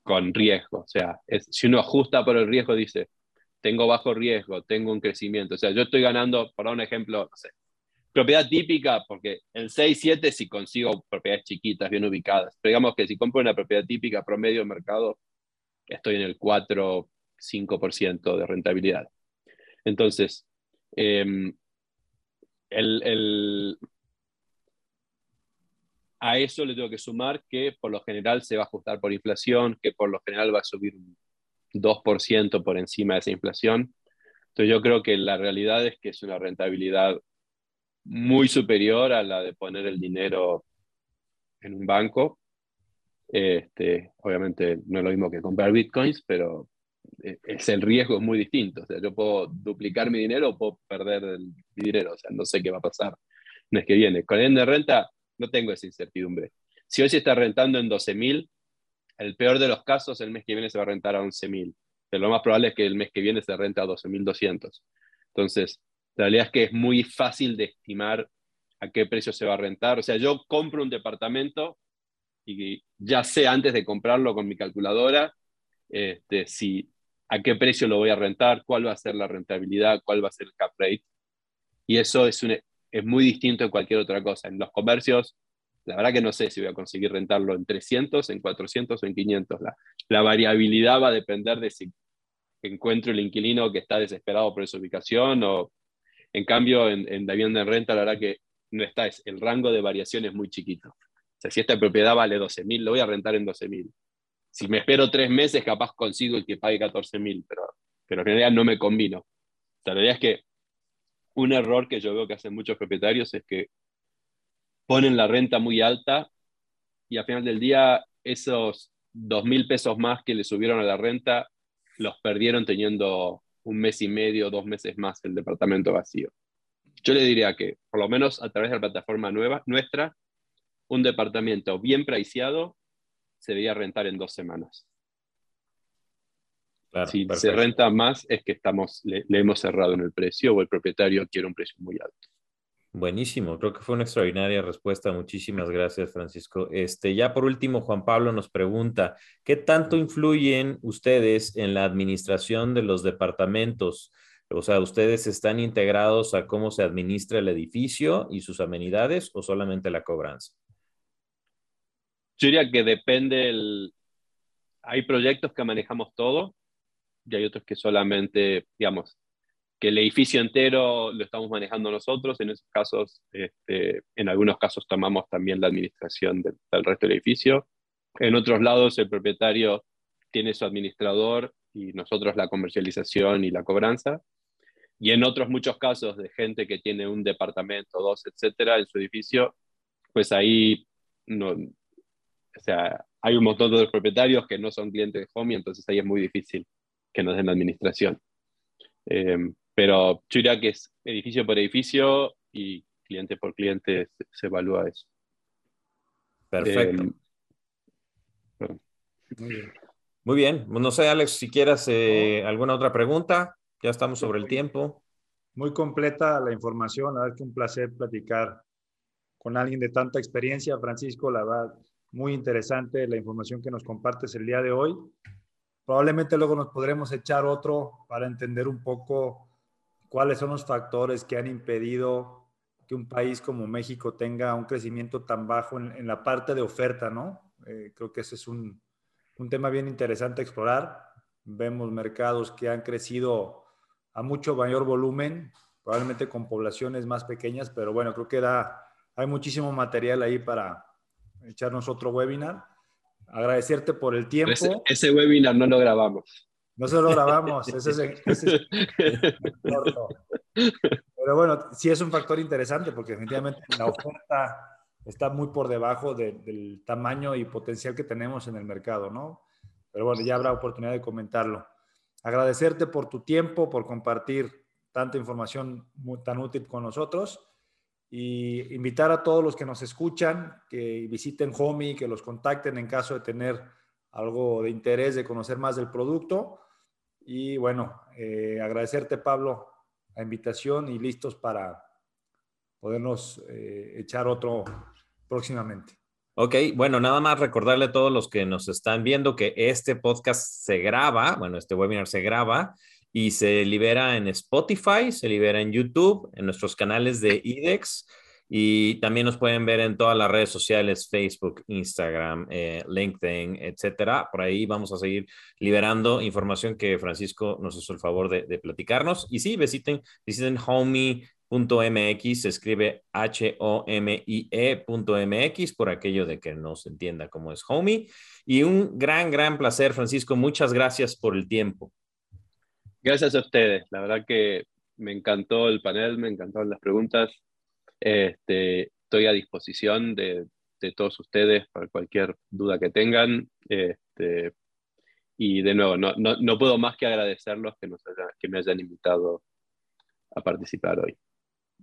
con riesgo. O sea, si uno ajusta por el riesgo, dice, tengo bajo riesgo, tengo un crecimiento. O sea, yo estoy ganando, por dar un ejemplo, no sé, propiedad típica, porque el 6-7 si consigo propiedades chiquitas, bien ubicadas. Pero digamos que si compro una propiedad típica promedio de mercado, estoy en el 4-5% de rentabilidad. Entonces, em, a eso le tengo que sumar que por lo general se va a ajustar por inflación, que por lo general va a subir un 2% por encima de esa inflación. Entonces yo creo que la realidad es que es una rentabilidad muy superior a la de poner el dinero en un banco. Este, obviamente no es lo mismo que comprar bitcoins, pero e, es el riesgo es muy distinto. O sea, yo puedo duplicar mi dinero o puedo perder el, dinero. O sea, no sé qué va a pasar el mes que viene. Con el de renta no tengo esa incertidumbre. Si hoy se está rentando en 12 mil, el peor de los casos, el mes que viene se va a rentar a 11.000. Pero lo más probable es que el mes que viene se rente a 12.200. Entonces, la realidad es que es muy fácil de estimar a qué precio se va a rentar. O sea, yo compro un departamento y ya sé antes de comprarlo con mi calculadora este, si, a qué precio lo voy a rentar, cuál va a ser la rentabilidad, cuál va a ser el cap rate. Y eso es, es muy distinto de cualquier otra cosa. En los comercios la verdad que no sé si voy a conseguir rentarlo en 300, en 400 o en 500. La, la variabilidad va a depender de si encuentro el inquilino que está desesperado por esa ubicación o, en cambio, en, en la vivienda en renta, la verdad que no está, es, el rango de variación es muy chiquito. Si esta propiedad vale 12.000, lo voy a rentar en 12.000. Si me espero tres meses, capaz consigo el que pague 14.000, pero, pero en realidad no me combino. la realidad es que un error que yo veo que hacen muchos propietarios es que ponen la renta muy alta y al final del día esos dos mil pesos más que le subieron a la renta los perdieron teniendo un mes y medio, dos meses más el departamento vacío. Yo le diría que, por lo menos a través de la plataforma nueva, nuestra, un departamento bien preciado se debería rentar en dos semanas. si se renta más es que estamos, le, hemos cerrado en el precio o el propietario quiere un precio muy alto. Buenísimo, creo que fue una extraordinaria respuesta. Muchísimas gracias, Francisco. Este, ya por último, Juan Pablo nos pregunta, ¿qué tanto influyen ustedes en la administración de los departamentos? O sea, ¿ustedes están integrados a cómo se administra el edificio y sus amenidades o solamente la cobranza? Yo diría que depende el... Hay proyectos que manejamos todo y hay otros que solamente, digamos, que el edificio entero lo estamos manejando nosotros, en esos casos, este, en algunos casos tomamos también la administración del, resto del edificio. En otros lados, el propietario tiene su administrador y nosotros la comercialización y la cobranza. Y en otros muchos casos de gente que tiene un departamento, dos, etcétera, en su edificio, pues ahí no, o sea, hay un montón de propietarios que no son clientes de Homey, entonces ahí es muy difícil que nos den la administración. Eh, pero yo diría que es edificio por edificio y cliente por cliente se, evalúa eso. Perfecto. Eh, Muy bien. Muy bien. No sé, Alex, si quieras eh, alguna otra pregunta. Ya estamos sobre el tiempo. Muy completa la información. La verdad que un placer platicar con alguien de tanta experiencia. Francisco, la verdad, muy interesante la información que nos compartes el día de hoy. Probablemente luego nos podremos echar otro para entender un poco cuáles son los factores que han impedido que un país como México tenga un crecimiento tan bajo en, la parte de oferta, ¿no? Eh, creo que ese es un, un, tema bien interesante a explorar. Vemos mercados que han crecido a mucho mayor volumen, probablemente con poblaciones más pequeñas, pero bueno, creo que da, hay muchísimo material ahí para echarnos otro webinar. Agradecerte por el tiempo. Ese, ese webinar no lo grabamos. No se lo grabamos, ese es, Pero bueno, sí es un factor interesante porque definitivamente la oferta está muy por debajo del tamaño y potencial que tenemos en el mercado, ¿no? Pero bueno, ya habrá oportunidad de comentarlo. Agradecerte por tu tiempo, por compartir tanta información tan útil con nosotros y invitar a todos los que nos escuchan que visiten Homey, que los contacten en caso de tener algo de interés de conocer más del producto. Y bueno, eh, agradecerte, Pablo, la invitación y listos para podernos eh, echar otro próximamente. Ok, bueno, nada más recordarle a todos los que nos están viendo que este podcast se graba, bueno, este webinar se graba y se libera en Spotify, se libera en YouTube, en nuestros canales de IDEX y también nos pueden ver en todas las redes sociales, Facebook, Instagram, eh, LinkedIn, etcétera. Por ahí vamos a seguir liberando información que Francisco nos hizo el favor de, platicarnos. Y sí, visiten, visiten homie.mx, se escribe H-O-M-I-E.mx por aquello de que no se entienda cómo es homie. Y un gran, gran placer, Francisco. Muchas gracias por el tiempo. Gracias a ustedes. La verdad que me encantó el panel, me encantaron las preguntas. Este, estoy a disposición de, todos ustedes para cualquier duda que tengan. Este, y de nuevo, no, no, puedo más que agradecerlos que, nos que me hayan invitado a participar hoy.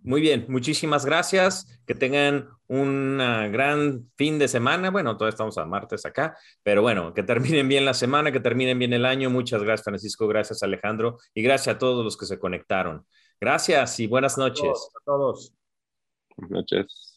Muy bien, muchísimas gracias. Que tengan un gran fin de semana. Bueno, todavía estamos a martes acá, pero bueno, que terminen bien la semana, que terminen bien el año. Muchas gracias, Francisco. Gracias, Alejandro. Y gracias a todos los que se conectaron. Gracias y buenas noches. A todos. Buenas noches.